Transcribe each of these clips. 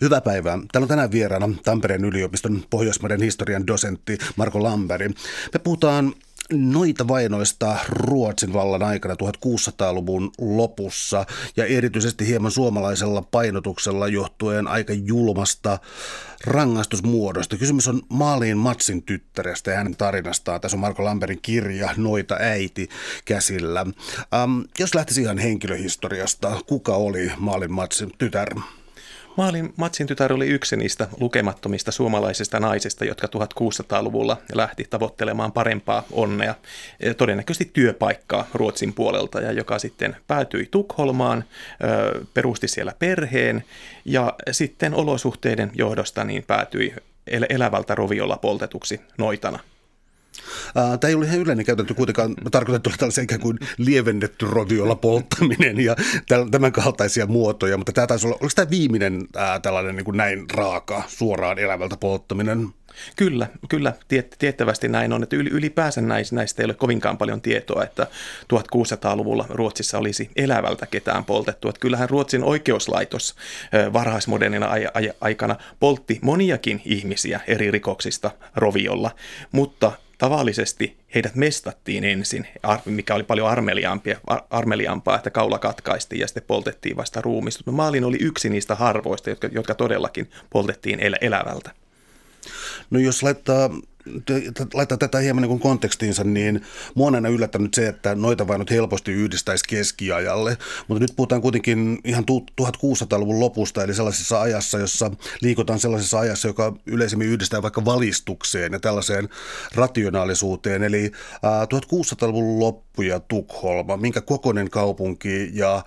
Hyvää päivää. Täällä on tänään vieraana Tampereen yliopiston Pohjoismaiden historian dosentti Marko Lamberi. Me puhutaan noita vainoista Ruotsin vallan aikana 1600-luvun lopussa ja erityisesti hieman suomalaisella painotuksella johtuen aika julmasta rangaistusmuodosta. Kysymys on Maaliin Matsin tyttärestä ja hänen tarinastaan. Tässä on Marko Lamberin kirja Noita äiti käsillä. Ähm, jos lähtisi ihan henkilöhistoriasta, kuka oli Maalin Matsin tytär? Maalin Matsin tytär oli yksi niistä lukemattomista suomalaisista naisista, jotka 1600-luvulla lähti tavoittelemaan parempaa onnea, todennäköisesti työpaikkaa Ruotsin puolelta, ja joka sitten päätyi Tukholmaan, perusti siellä perheen, ja sitten olosuhteiden johdosta niin päätyi elävältä roviolla poltetuksi noitana. Tämä ei ole ihan yleinen käytäntö kuitenkaan tarkoitettu tällaisen ikään kuin lievennetty roviolla polttaminen ja tämän kaltaisia muotoja, mutta tämä taisi olla, oliko tämä viimeinen ää, tällainen niin kuin näin raaka, suoraan elävältä polttaminen? Kyllä, kyllä, tiettävästi näin on, että ylipäänsä näistä ei ole kovinkaan paljon tietoa, että 1600-luvulla Ruotsissa olisi elävältä ketään poltettu. Että kyllähän Ruotsin oikeuslaitos varhaismodernina aikana poltti moniakin ihmisiä eri rikoksista roviolla, mutta Tavallisesti heidät mestattiin ensin, mikä oli paljon armeliaampaa, armeliaampaa että kaula katkaistiin ja sitten poltettiin vasta ruumista. Maalin oli yksi niistä harvoista, jotka, jotka todellakin poltettiin el- elävältä. No jos laittaa laittaa tätä hieman niin kontekstiinsa, niin mua on aina yllättänyt se, että noita vain nyt helposti yhdistäisi keskiajalle. Mutta nyt puhutaan kuitenkin ihan 1600-luvun lopusta, eli sellaisessa ajassa, jossa liikutaan sellaisessa ajassa, joka yleisemmin yhdistää vaikka valistukseen ja tällaiseen rationaalisuuteen. Eli 1600-luvun loppu ja Tukholma, minkä kokoinen kaupunki ja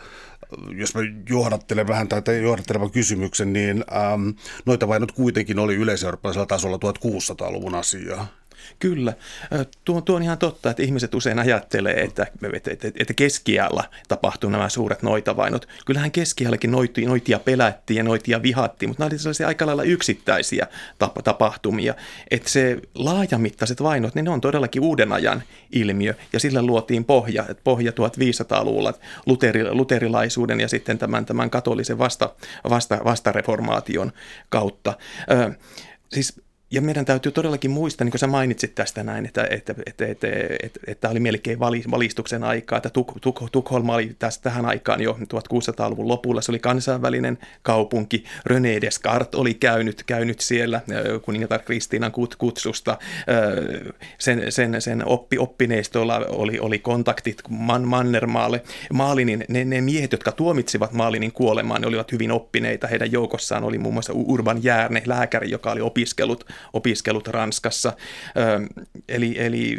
jos mä johdattelen vähän tai johdattelevan kysymyksen, niin ähm, noita vain nyt kuitenkin oli yleiseurooppalaisella tasolla 1600-luvun asiaa. Kyllä. Tuo, tuo on ihan totta, että ihmiset usein ajattelee, että, että, että, että keskiällä tapahtuu nämä suuret noitavainot. Kyllähän keskiälläkin noiti, noitia pelättiin ja noitia vihattiin, mutta nämä olivat sellaisia aika lailla yksittäisiä tap, tapahtumia. Että se laajamittaiset vainot, niin ne on todellakin uuden ajan ilmiö ja sillä luotiin pohja, että pohja 1500-luvulla luteri, luterilaisuuden ja sitten tämän, tämän katolisen vasta, vasta, vastareformaation kautta. Ö, siis ja meidän täytyy todellakin muistaa, niin kuin sä mainitsit tästä näin, että, että, että, että, että, että oli melkein valistuksen aikaa, että Tuk, Tuk, Tukholma oli tästä tähän aikaan jo 1600-luvun lopulla, se oli kansainvälinen kaupunki, René Descartes oli käynyt, käynyt siellä kuningatar Kristiinan kutsusta, sen, sen, sen oppi, oppineistolla oli, oli kontaktit Man, Mannermaalle. Maalinin, ne, ne miehet, jotka tuomitsivat Maalinin kuolemaan, ne olivat hyvin oppineita, heidän joukossaan oli muun muassa Urban Järne, lääkäri, joka oli opiskellut opiskelut Ranskassa. Eli, eli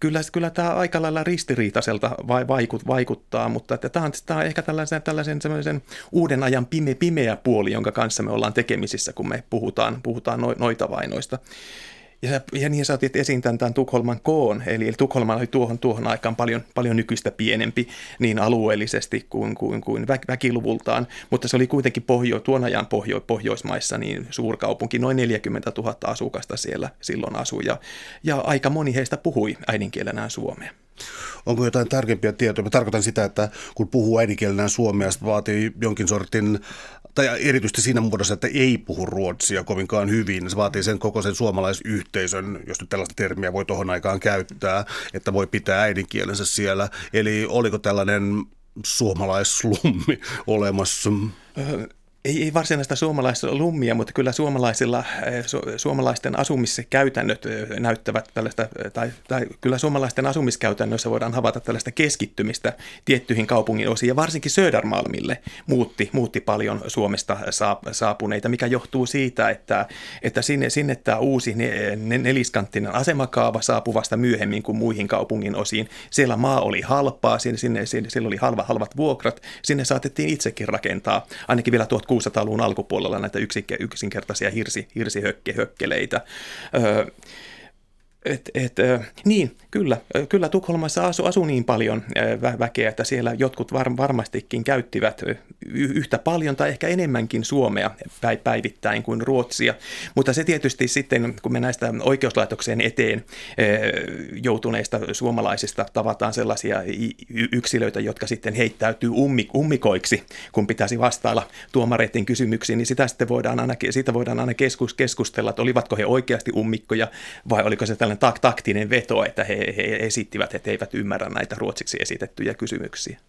kyllä, kyllä tämä aika lailla ristiriitaiselta vaikut, vaikuttaa, mutta että tämä, on, tämä on ehkä tällaisen, tällaisen uuden ajan pime, pimeä puoli, jonka kanssa me ollaan tekemisissä, kun me puhutaan, puhutaan noita vainoista. Ja, ja niin otit esiin tämän, tämän Tukholman koon, eli, eli Tukholma oli tuohon, tuohon aikaan paljon, paljon nykyistä pienempi niin alueellisesti kuin, kuin, kuin vä, väkiluvultaan, mutta se oli kuitenkin pohjo, tuon ajan pohjo, Pohjoismaissa niin suurkaupunki, noin 40 000 asukasta siellä silloin asui ja, ja aika moni heistä puhui äidinkielenään suomea. Onko jotain tarkempia tietoja? Mä tarkoitan sitä, että kun puhuu äidinkielenään suomea, se vaatii jonkin sortin tai erityisesti siinä muodossa, että ei puhu ruotsia kovinkaan hyvin. Se vaatii sen koko sen suomalaisyhteisön, jos nyt tällaista termiä voi tuohon aikaan käyttää, että voi pitää äidinkielensä siellä. Eli oliko tällainen suomalaislummi olemassa? Ei, ei varsinaista suomalaista lummia, mutta kyllä suomalaisilla, eh, su, suomalaisten asumiskäytännöt eh, näyttävät tällaista, eh, tai, tai kyllä suomalaisten asumiskäytännöissä voidaan havaita tällaista keskittymistä tiettyihin kaupungin osiin, ja varsinkin Södermalmille muutti, muutti paljon Suomesta saapuneita, mikä johtuu siitä, että, että sinne, sinne tämä uusi neliskanttinen asemakaava saapui vasta myöhemmin kuin muihin kaupungin osiin. Siellä maa oli halpaa, sinne, sinne, siellä oli halva, halvat vuokrat, sinne saatettiin itsekin rakentaa, ainakin vielä 1600-luvun alkupuolella näitä yksinkertaisia hirsi, hirsihökkeleitä. Öö, Et, et, niin, kyllä. Kyllä Tukholmassa asuu asu niin paljon vä- väkeä, että siellä jotkut var, varmastikin käyttivät yhtä paljon tai ehkä enemmänkin suomea päivittäin kuin ruotsia. Mutta se tietysti sitten, kun me näistä oikeuslaitokseen eteen joutuneista suomalaisista tavataan sellaisia yksilöitä, jotka sitten heittäytyy ummik- ummikoiksi, kun pitäisi vastailla tuomareiden kysymyksiin, niin sitä sitten voidaan aina, siitä voidaan aina keskus, keskustella, että olivatko he oikeasti ummikkoja vai oliko se tällainen tak- taktinen veto, että he, he esittivät, että he eivät ymmärrä näitä ruotsiksi esitettyjä kysymyksiä.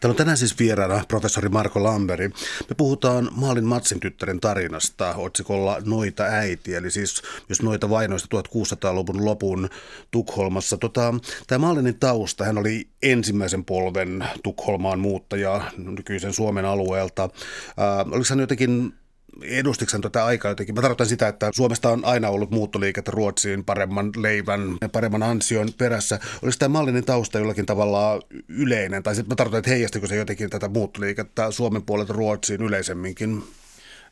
Täällä on tänään siis vieraana professori Marko Lamberi. Me puhutaan Maalin Matsin tyttären tarinasta otsikolla Noita äiti, eli siis myös Noita vainoista 1600-luvun lopun Tukholmassa. Tota, tämä Maalinin tausta, hän oli ensimmäisen polven Tukholmaan muuttaja nykyisen Suomen alueelta. Äh, oliko hän jotenkin edustiksen tätä aikaa jotenkin? Mä tarkoitan sitä, että Suomesta on aina ollut muuttoliikettä Ruotsiin paremman leivän ja paremman ansion perässä. Olisi tämä mallinen tausta jollakin tavalla yleinen? Tai sitten mä tarkoitan, että heijastiko se jotenkin tätä muuttoliikettä Suomen puolelta Ruotsiin yleisemminkin?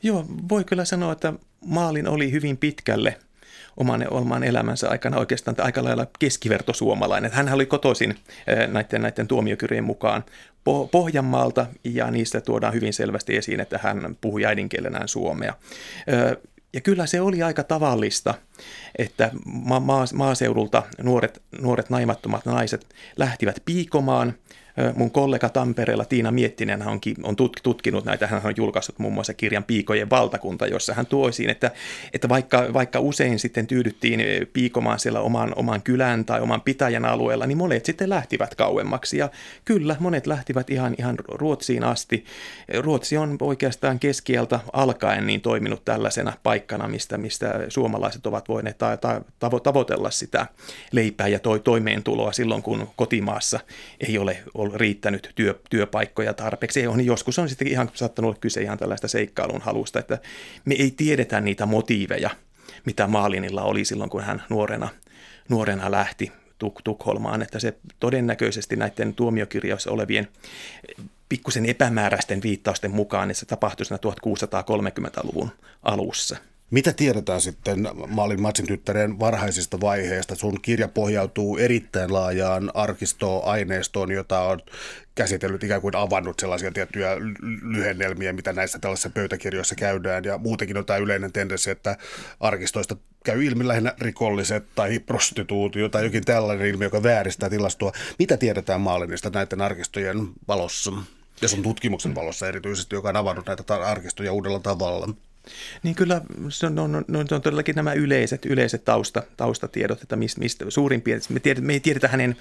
Joo, voi kyllä sanoa, että maalin oli hyvin pitkälle – oman, oman elämänsä aikana oikeastaan aika lailla keskivertosuomalainen. Hän oli kotoisin näiden, näiden tuomiokirjeen mukaan Pohjanmaalta ja niistä tuodaan hyvin selvästi esiin, että hän puhui äidinkielenään suomea. Ja kyllä se oli aika tavallista, että ma- maaseudulta nuoret, nuoret naimattomat naiset lähtivät piikomaan – Mun kollega Tampereella Tiina Miettinen on, on tutkinut näitä, hän on julkaissut muun muassa kirjan Piikojen valtakunta, jossa hän tuo esiin, että, että vaikka, vaikka usein sitten tyydyttiin piikomaan siellä oman, oman kylän tai oman pitäjän alueella, niin monet sitten lähtivät kauemmaksi. Ja kyllä, monet lähtivät ihan, ihan Ruotsiin asti. Ruotsi on oikeastaan keskieltä alkaen niin toiminut tällaisena paikkana, mistä, mistä suomalaiset ovat voineet ta- ta- tavo- tavoitella sitä leipää ja toi toimeentuloa silloin, kun kotimaassa ei ole ollut riittänyt työ, työpaikkoja tarpeeksi. On, joskus on sitten ihan saattanut olla kyse ihan tällaista seikkailun halusta, että me ei tiedetä niitä motiiveja, mitä Maalinilla oli silloin, kun hän nuorena, nuorena lähti Tuk- Tukholmaan, että se todennäköisesti näiden tuomiokirjoissa olevien pikkusen epämääräisten viittausten mukaan, että se tapahtui siinä 1630-luvun alussa – mitä tiedetään sitten Maalin Matsin tyttären varhaisista vaiheista? Sun kirja pohjautuu erittäin laajaan arkistoaineistoon, jota on käsitellyt, ikään kuin avannut sellaisia tiettyjä lyhennelmiä, mitä näissä tällaisissa pöytäkirjoissa käydään. Ja muutenkin on tämä yleinen tendenssi, että arkistoista käy ilmi lähinnä rikolliset tai prostituutio tai jokin tällainen ilmiö, joka vääristää tilastoa. Mitä tiedetään Maalinista näiden arkistojen valossa? Ja sun tutkimuksen valossa erityisesti, joka on avannut näitä arkistoja uudella tavalla. Niin kyllä se on, on, on, todellakin nämä yleiset, yleiset tausta, taustatiedot, että mistä, mistä suurin piirtein, me, tiedetä, me ei tiedetä hänen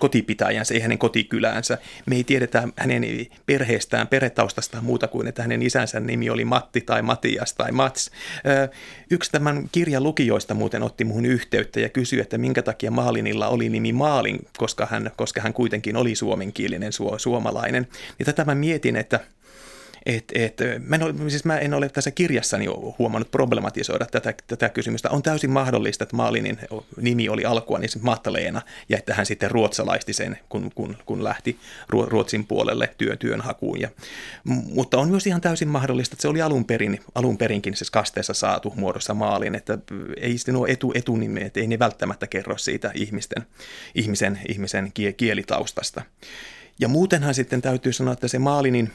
kotipitäjänsä, ei hänen kotikyläänsä, me ei tiedetä hänen perheestään, perhetaustastaan muuta kuin, että hänen isänsä nimi oli Matti tai Matias tai Mats. Yksi tämän kirjan lukijoista muuten otti muhun yhteyttä ja kysyi, että minkä takia Maalinilla oli nimi Maalin, koska hän, koska hän kuitenkin oli suomenkielinen suomalainen. Niin tätä mä mietin, että – et, et, mä, en ole, siis mä en ole tässä kirjassani huomannut problematisoida tätä, tätä kysymystä. On täysin mahdollista, että Maalinin nimi oli alkua niin Mattaleena ja että hän sitten ruotsalaisti sen, kun, kun, kun lähti Ruotsin puolelle työ, työnhakuun. Ja, mutta on myös ihan täysin mahdollista, että se oli alun, perin, alun perinkin siis kasteessa saatu muodossa Maalin, että ei sitten ole etu, etunimeet, ei ne välttämättä kerro siitä ihmisten, ihmisen, ihmisen kielitaustasta. Ja muutenhan sitten täytyy sanoa, että se Maalinin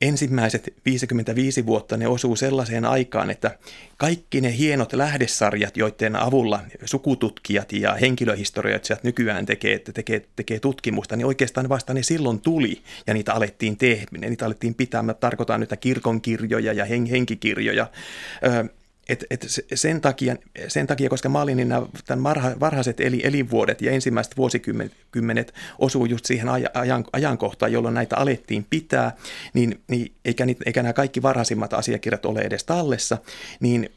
ensimmäiset 55 vuotta ne osuu sellaiseen aikaan, että kaikki ne hienot lähdesarjat, joiden avulla sukututkijat ja henkilöhistorioitsijat nykyään tekee, tekee, tekee tutkimusta, niin oikeastaan vasta ne silloin tuli ja niitä alettiin tehdä, niitä alettiin pitää, mä tarkoitan nyt kirkonkirjoja ja henkikirjoja. Et, et sen, takia, sen takia, koska mä olin niin tämän varhaiset eli, elinvuodet ja ensimmäiset vuosikymmenet osuu just siihen ajan, ajankohtaan, jolloin näitä alettiin pitää, niin, niin eikä, eikä nämä kaikki varhaisimmat asiakirjat ole edes tallessa, niin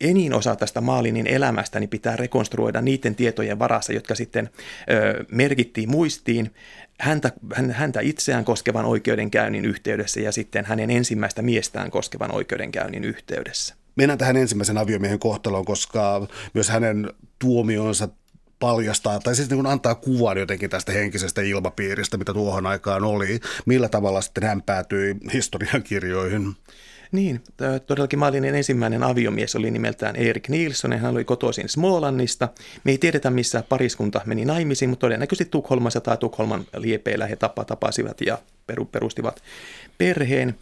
enin osa tästä Maalinin elämästä niin pitää rekonstruoida niiden tietojen varassa, jotka sitten ö, merkittiin muistiin häntä, häntä itseään koskevan oikeudenkäynnin yhteydessä ja sitten hänen ensimmäistä miestään koskevan oikeudenkäynnin yhteydessä. Mennään tähän ensimmäisen aviomiehen kohtaloon, koska myös hänen tuomionsa paljastaa, tai siis niin kuin antaa kuvan jotenkin tästä henkisestä ilmapiiristä, mitä tuohon aikaan oli. Millä tavalla sitten hän päätyi historiankirjoihin? Niin, todellakin Malinin ensimmäinen aviomies oli nimeltään Erik Nilsson, hän oli kotoisin Smolannista. Me ei tiedetä, missä pariskunta meni naimisiin, mutta todennäköisesti Tukholmassa tai Tukholman liepeillä he tapa, tapasivat ja perustivat perheen.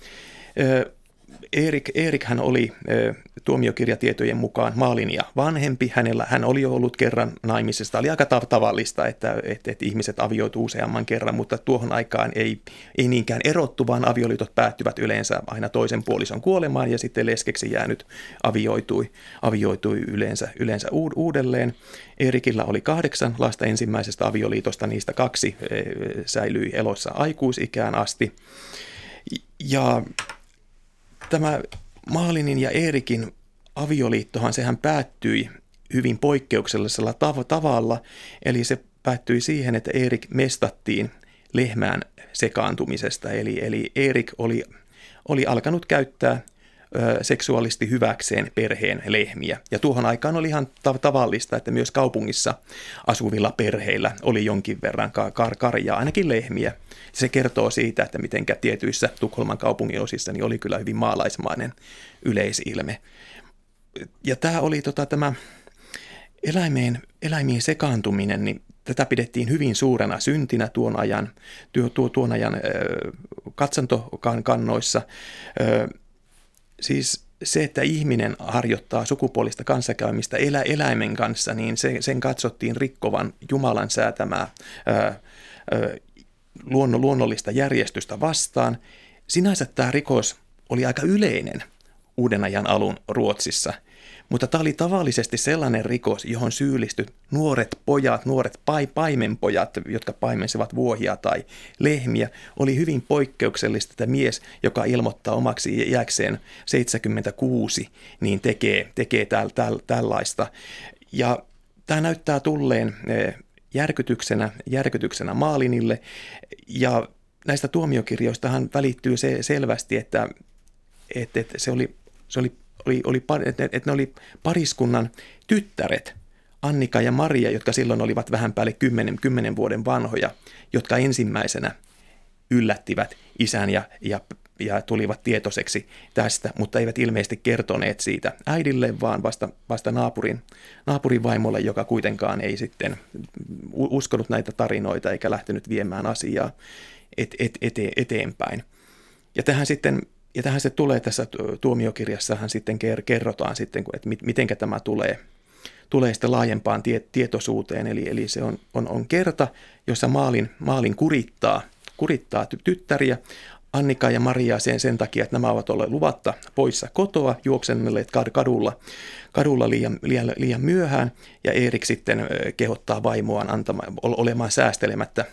Erik, Erik hän oli ö, tuomiokirjatietojen mukaan Maalinia vanhempi. Hänellä, hän oli jo ollut kerran naimisesta. Oli aika tavallista, että, että, että ihmiset avioituu useamman kerran, mutta tuohon aikaan ei, ei niinkään erottu, vaan avioliitot päättyvät yleensä aina toisen puolison kuolemaan ja sitten leskeksi jäänyt avioitui, avioitui yleensä, yleensä uudelleen. Erikillä oli kahdeksan lasta ensimmäisestä avioliitosta, niistä kaksi säilyi elossa aikuisikään asti. Ja tämä Maalinin ja Eerikin avioliittohan sehän päättyi hyvin poikkeuksellisella tav- tavalla, eli se päättyi siihen, että Erik mestattiin lehmään sekaantumisesta, eli, eli Erik oli, oli alkanut käyttää seksuaalisesti hyväkseen perheen lehmiä. Ja tuohon aikaan oli ihan tavallista, että myös kaupungissa asuvilla perheillä oli jonkin verran kar- karjaa, ainakin lehmiä. Se kertoo siitä, että miten tietyissä Tukholman kaupungin osissa niin oli kyllä hyvin maalaismainen yleisilme. Ja tämä oli tota, tämä eläimeen, eläimiin sekaantuminen, niin tätä pidettiin hyvin suurena syntinä tuon ajan, tuo, tuon ajan katsantokannoissa. Siis se, että ihminen harjoittaa sukupuolista kanssakäymistä elä, eläimen kanssa, niin se, sen katsottiin rikkovan Jumalan säätämää ää, luonno, luonnollista järjestystä vastaan. Sinänsä tämä rikos oli aika yleinen uuden ajan alun Ruotsissa – mutta tämä oli tavallisesti sellainen rikos, johon syyllistyi nuoret pojat, nuoret paimenpojat, jotka paimensivat vuohia tai lehmiä. Oli hyvin poikkeuksellista, että mies, joka ilmoittaa omaksi iäkseen 76, niin tekee, tekee täl, täl, tällaista. Ja tämä näyttää tulleen eh, järkytyksenä, järkytyksenä Maalinille ja näistä tuomiokirjoistahan välittyy se selvästi, että, että, että se, oli, se oli oli, oli, että ne oli pariskunnan tyttäret, Annika ja Maria, jotka silloin olivat vähän päälle kymmenen, kymmenen vuoden vanhoja, jotka ensimmäisenä yllättivät isän ja, ja, ja tulivat tietoiseksi tästä, mutta eivät ilmeisesti kertoneet siitä äidille, vaan vasta, vasta naapurin, naapurin vaimolle, joka kuitenkaan ei sitten uskonut näitä tarinoita eikä lähtenyt viemään asiaa et, et, ete, eteenpäin. Ja tähän sitten ja tähän se tulee tässä tuomiokirjassahan sitten kerrotaan sitten, että miten tämä tulee, tulee sitten laajempaan tie, tietoisuuteen. Eli, eli se on, on, on kerta, jossa maalin, maalin kurittaa, kurittaa tyttäriä, Annika ja Maria sen, sen takia, että nämä ovat olleet luvatta poissa kotoa, juoksennelleet kadulla, kadulla liian, liian, liian myöhään, ja Erik sitten kehottaa vaimoaan antamaan, olemaan säästelemättä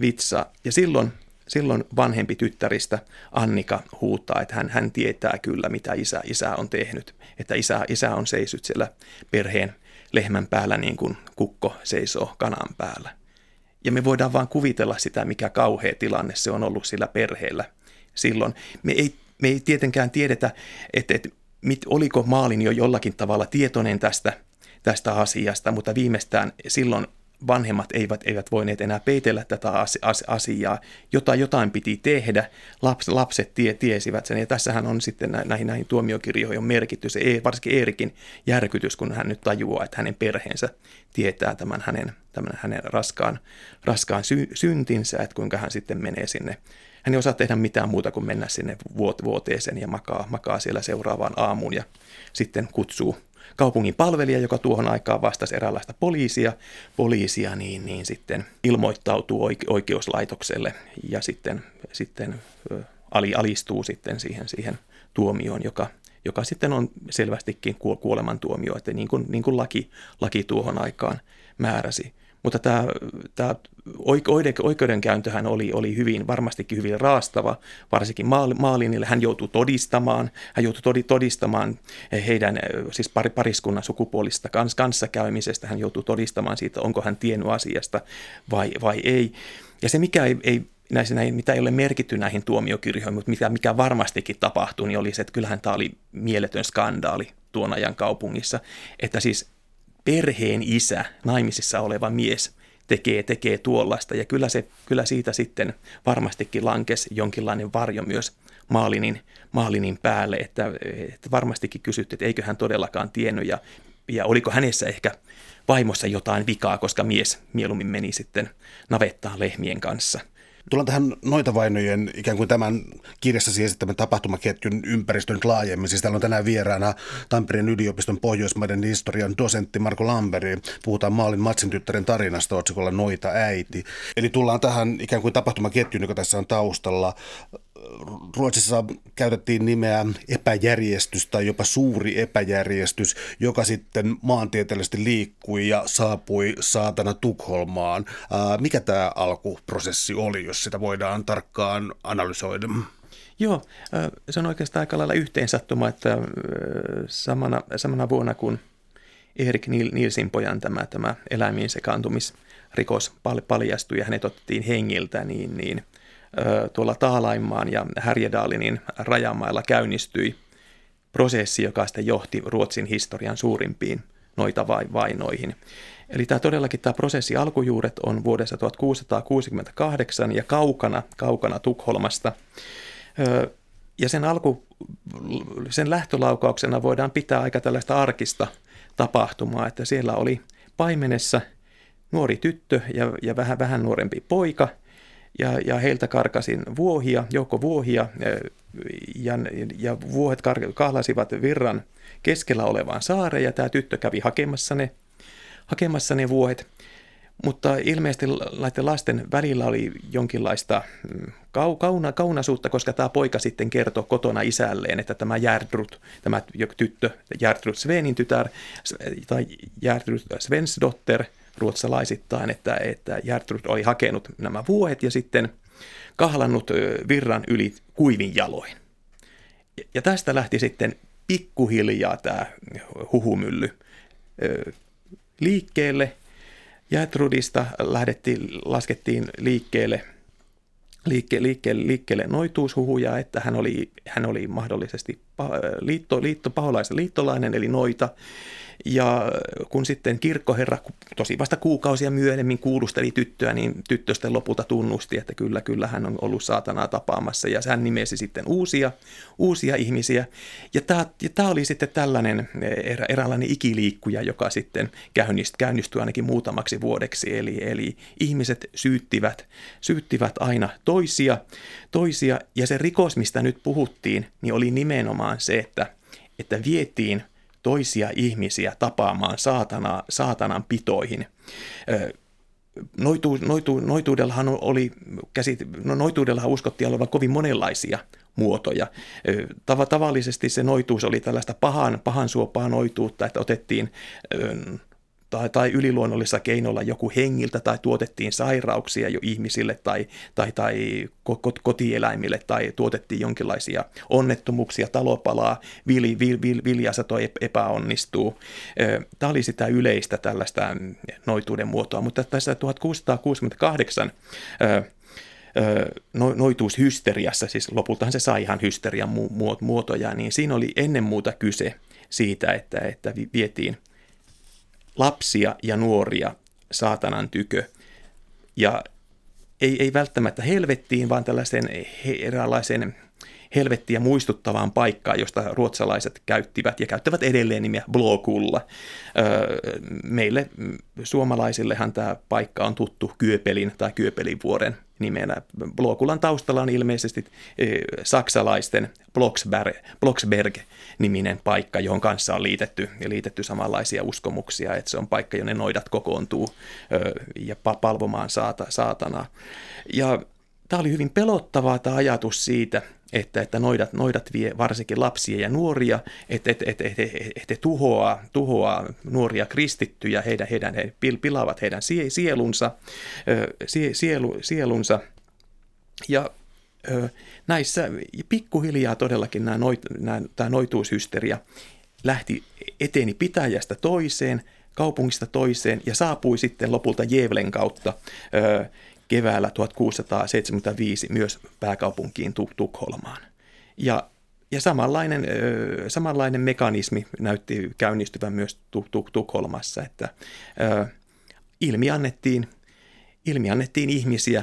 vitsaa. Ja silloin silloin vanhempi tyttäristä Annika huutaa, että hän, hän tietää kyllä, mitä isä, isä on tehnyt. Että isä, isä on seissyt siellä perheen lehmän päällä niin kuin kukko seisoo kanan päällä. Ja me voidaan vaan kuvitella sitä, mikä kauhea tilanne se on ollut sillä perheellä silloin. Me ei, me ei tietenkään tiedetä, että, että mit, oliko Maalin jo jollakin tavalla tietoinen tästä, tästä asiasta, mutta viimeistään silloin vanhemmat eivät, eivät voineet enää peitellä tätä asiaa, jota jotain piti tehdä, Laps, lapset tie, tiesivät sen, ja tässähän on sitten näihin, näihin tuomiokirjoihin se, e, varsinkin Eerikin järkytys, kun hän nyt tajuaa, että hänen perheensä tietää tämän hänen, tämän hänen raskaan, raskaan sy, syntinsä, että kuinka hän sitten menee sinne. Hän ei osaa tehdä mitään muuta kuin mennä sinne vuoteeseen ja makaa, makaa siellä seuraavaan aamuun ja sitten kutsuu kaupungin palvelija, joka tuohon aikaan vastasi eräänlaista poliisia, poliisia niin, niin sitten ilmoittautuu oikeuslaitokselle ja sitten, sitten ali, alistuu sitten siihen, siihen tuomioon, joka, joka sitten on selvästikin kuolemantuomio, että niin kuin, niin kuin laki, laki tuohon aikaan määräsi. Mutta tämä, tämä oikeudenkäyntöhän oli, oli hyvin, varmastikin hyvin raastava, varsinkin Maalinille. Hän joutui todistamaan, hän joutui todistamaan heidän siis pariskunnan sukupuolista kans, kanssakäymisestä, hän joutui todistamaan siitä, onko hän tiennyt asiasta vai, vai ei. Ja se, mikä ei, ei näissä, näin, mitä ei ole merkitty näihin tuomiokirjoihin, mutta mitä, mikä varmastikin tapahtui, niin oli se, että kyllähän tämä oli mieletön skandaali tuon ajan kaupungissa, että siis perheen isä, naimisissa oleva mies tekee, tekee tuollaista. Ja kyllä, se, kyllä siitä sitten varmastikin lankesi jonkinlainen varjo myös Maalinin, Maalinin päälle, että, että varmastikin kysyttiin, että eikö hän todellakaan tiennyt ja, ja oliko hänessä ehkä vaimossa jotain vikaa, koska mies mieluummin meni sitten navettaan lehmien kanssa – Tullaan tähän noita vainojen ikään kuin tämän kirjassasi esittämän tapahtumaketjun ympäristön nyt laajemmin. Siis täällä on tänään vieraana Tampereen yliopiston Pohjoismaiden historian dosentti Marko Lamberi. Puhutaan Maalin Matsin tyttären tarinasta otsikolla Noita äiti. Eli tullaan tähän ikään kuin tapahtumaketjun, joka tässä on taustalla. Ruotsissa käytettiin nimeä epäjärjestys tai jopa suuri epäjärjestys, joka sitten maantieteellisesti liikkui ja saapui saatana Tukholmaan. Mikä tämä alkuprosessi oli, jos sitä voidaan tarkkaan analysoida? Joo, se on oikeastaan aika lailla yhteensattuma, että samana, samana vuonna kun Erik Nilsin pojan tämä, tämä eläimiin sekaantumisrikos paljastui ja hänet otettiin hengiltä, niin, niin tuolla Taalaimmaan ja Härjedalinin rajamailla käynnistyi prosessi, joka sitten johti Ruotsin historian suurimpiin noita vainoihin. Eli tämä todellakin tämä prosessi alkujuuret on vuodessa 1668 ja kaukana, kaukana Tukholmasta. Ja sen, alku, sen lähtölaukauksena voidaan pitää aika tällaista arkista tapahtumaa, että siellä oli paimenessa nuori tyttö ja, ja vähän, vähän nuorempi poika – ja, ja heiltä karkasin vuohia, joukko vuohia ja, ja vuohet kahlasivat virran keskellä olevaan saareen ja tämä tyttö kävi hakemassa ne, hakemassa ne vuohet. Mutta ilmeisesti näiden lasten välillä oli jonkinlaista mm, kau, kauna, kaunasuutta, koska tämä poika sitten kertoi kotona isälleen, että tämä Gerdrut, tämä tyttö, Gerdrut Svenin tytär tai Gerdrut Svensdotter – ruotsalaisittain, että, että Gertrud oli hakenut nämä vuohet ja sitten kahlannut virran yli kuivin jaloin. Ja tästä lähti sitten pikkuhiljaa tämä huhumylly liikkeelle. Gertrudista lähdettiin, laskettiin liikkeelle, liikke, liikkeelle, liikkeelle noituushuhuja, että hän oli, hän oli mahdollisesti liitto, liitto, paholaisen liittolainen, eli noita. Ja kun sitten kirkkoherra tosi vasta kuukausia myöhemmin kuulusteli tyttöä, niin tyttö sitten lopulta tunnusti, että kyllä, kyllä hän on ollut saatanaa tapaamassa. Ja hän nimesi sitten uusia, uusia ihmisiä. Ja tämä, ja tämä oli sitten tällainen erä, eräänlainen ikiliikkuja, joka sitten käynnistyi, käynnistyi ainakin muutamaksi vuodeksi. Eli, eli ihmiset syyttivät, syyttivät aina toisia, toisia. Ja se rikos, mistä nyt puhuttiin, niin oli nimenomaan se, että, että vietiin – toisia ihmisiä tapaamaan saatana, saatanan pitoihin. Noitu, noitu, noituudellahan oli käsit, no noituudellahan uskottiin olevan kovin monenlaisia muotoja. Tav- tavallisesti se noituus oli tällaista pahan, pahan suopaa noituutta, että otettiin tai, tai yliluonnollisella keinolla joku hengiltä tai tuotettiin sairauksia jo ihmisille tai, tai, tai kotieläimille tai tuotettiin jonkinlaisia onnettomuuksia, talopalaa, vil, vil, vil, viljasato epäonnistuu. Tämä oli sitä yleistä tällaista noituuden muotoa, mutta tässä 1668 noituushysteriassa, siis lopultahan se sai ihan hysterian muotoja, niin siinä oli ennen muuta kyse siitä, että, että vietiin – lapsia ja nuoria saatanan tykö. Ja ei, ei välttämättä helvettiin, vaan tällaisen eräänlaisen helvettiä muistuttavaan paikkaan, josta ruotsalaiset käyttivät ja käyttävät edelleen nimiä Blokulla. Meille suomalaisillehan tämä paikka on tuttu Kyöpelin tai Kyöpelinvuoren nimenä. Blokulan taustalla on ilmeisesti saksalaisten Blocksberg, Blocksberg-niminen paikka, johon kanssa on liitetty, liitetty samanlaisia uskomuksia, että se on paikka, jonne noidat kokoontuu ja palvomaan saata, saatanaa. Ja tämä oli hyvin pelottavaa tämä ajatus siitä, että, että noidat, noidat vie varsinkin lapsia ja nuoria, että, että, että, että, että tuhoaa, tuhoaa nuoria kristittyjä, heidän, heidän, he pilaavat heidän sielunsa, sielu, sielunsa. Ja näissä pikkuhiljaa todellakin nämä noit, nämä, tämä noituushysteria lähti eteni pitäjästä toiseen, kaupungista toiseen ja saapui sitten lopulta Jevlen kautta keväällä 1675 myös pääkaupunkiin Tukholmaan. Ja ja samanlainen, samanlainen mekanismi näytti käynnistyvän myös Tukholmassa, että ilmi annettiin, ilmi annettiin ihmisiä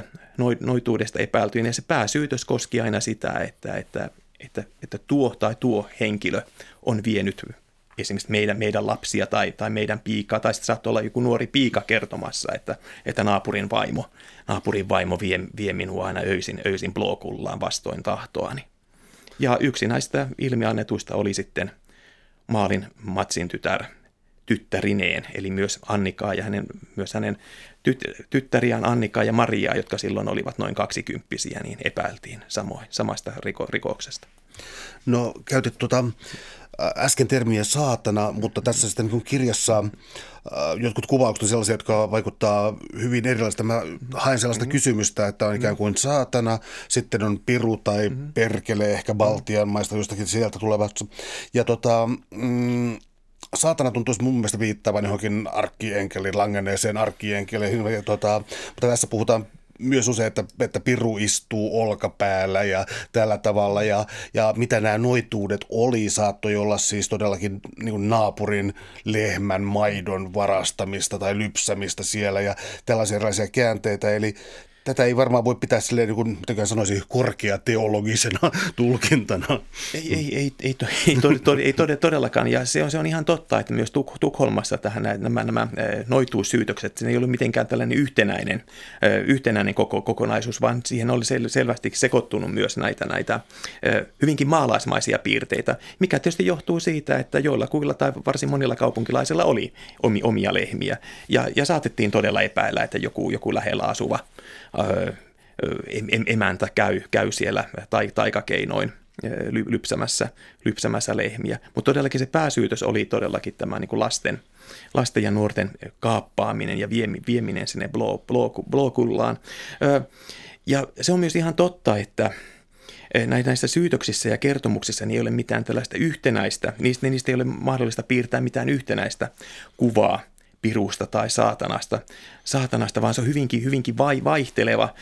noituudesta epäiltyyn ja se pääsyytös koski aina sitä, että, että, että, että tuo tai tuo henkilö on vienyt esimerkiksi meidän, meidän lapsia tai, tai meidän piikaa, tai sitten saattoi olla joku nuori piika kertomassa, että, että naapurin vaimo, naapurin vaimo vie, vie minua aina öisin, öisin blokullaan vastoin tahtoani. Ja yksi näistä ilmiannetuista oli sitten Maalin Matsin tytär, tyttärineen, eli myös Annikaa ja hänen, myös hänen tyt, tyttäriään Annikaa ja Mariaa, jotka silloin olivat noin kaksikymppisiä, niin epäiltiin samoin, samasta riko, rikoksesta. No käytit tuota, äsken termiä saatana, mutta tässä sitten niin kirjassa jotkut kuvaukset on sellaisia, jotka vaikuttaa hyvin erilaista. Mä haen sellaista mm-hmm. kysymystä, että on ikään kuin saatana, sitten on piru tai mm-hmm. perkele, ehkä Baltian maista, jostakin sieltä tulevat. Ja tota, mm, saatana tuntuisi mun mielestä viittaavan johonkin arkkienkeliin, langenneeseen arkkienkeliin. Tota, mutta tässä puhutaan myös usein, että, että piru istuu olkapäällä ja tällä tavalla. Ja, ja mitä nämä noituudet oli, saattoi olla siis todellakin niin naapurin lehmän maidon varastamista tai lypsämistä siellä ja tällaisia erilaisia käänteitä. Eli tätä ei varmaan voi pitää silleen, niin kuin, miten sanoisi, korkeateologisena tulkintana. Ei, ei, ei, ei, ei, tod, tod, ei tod, todellakaan, ja se on, se on ihan totta, että myös Tuk, Tukholmassa tähän nämä, nämä noituussyytökset, se ei ollut mitenkään tällainen yhtenäinen, yhtenäinen koko, kokonaisuus, vaan siihen oli sel, selvästi sekoittunut myös näitä, näitä hyvinkin maalaismaisia piirteitä, mikä tietysti johtuu siitä, että joillakuilla tai varsin monilla kaupunkilaisilla oli omia lehmiä, ja, ja saatettiin todella epäillä, että joku, joku lähellä asuva emäntä käy, käy siellä tai, taikakeinoin lypsämässä, lypsämässä lehmiä. Mutta todellakin se pääsyytös oli todellakin tämä niin kuin lasten, lasten ja nuorten kaappaaminen ja vieminen sinne blokullaan. Ja se on myös ihan totta, että näissä syytöksissä ja kertomuksissa niin ei ole mitään tällaista yhtenäistä, niistä, niistä ei ole mahdollista piirtää mitään yhtenäistä kuvaa pirusta tai saatanasta, saatanasta, vaan se on hyvinkin, hyvinkin vai, vaihteleva.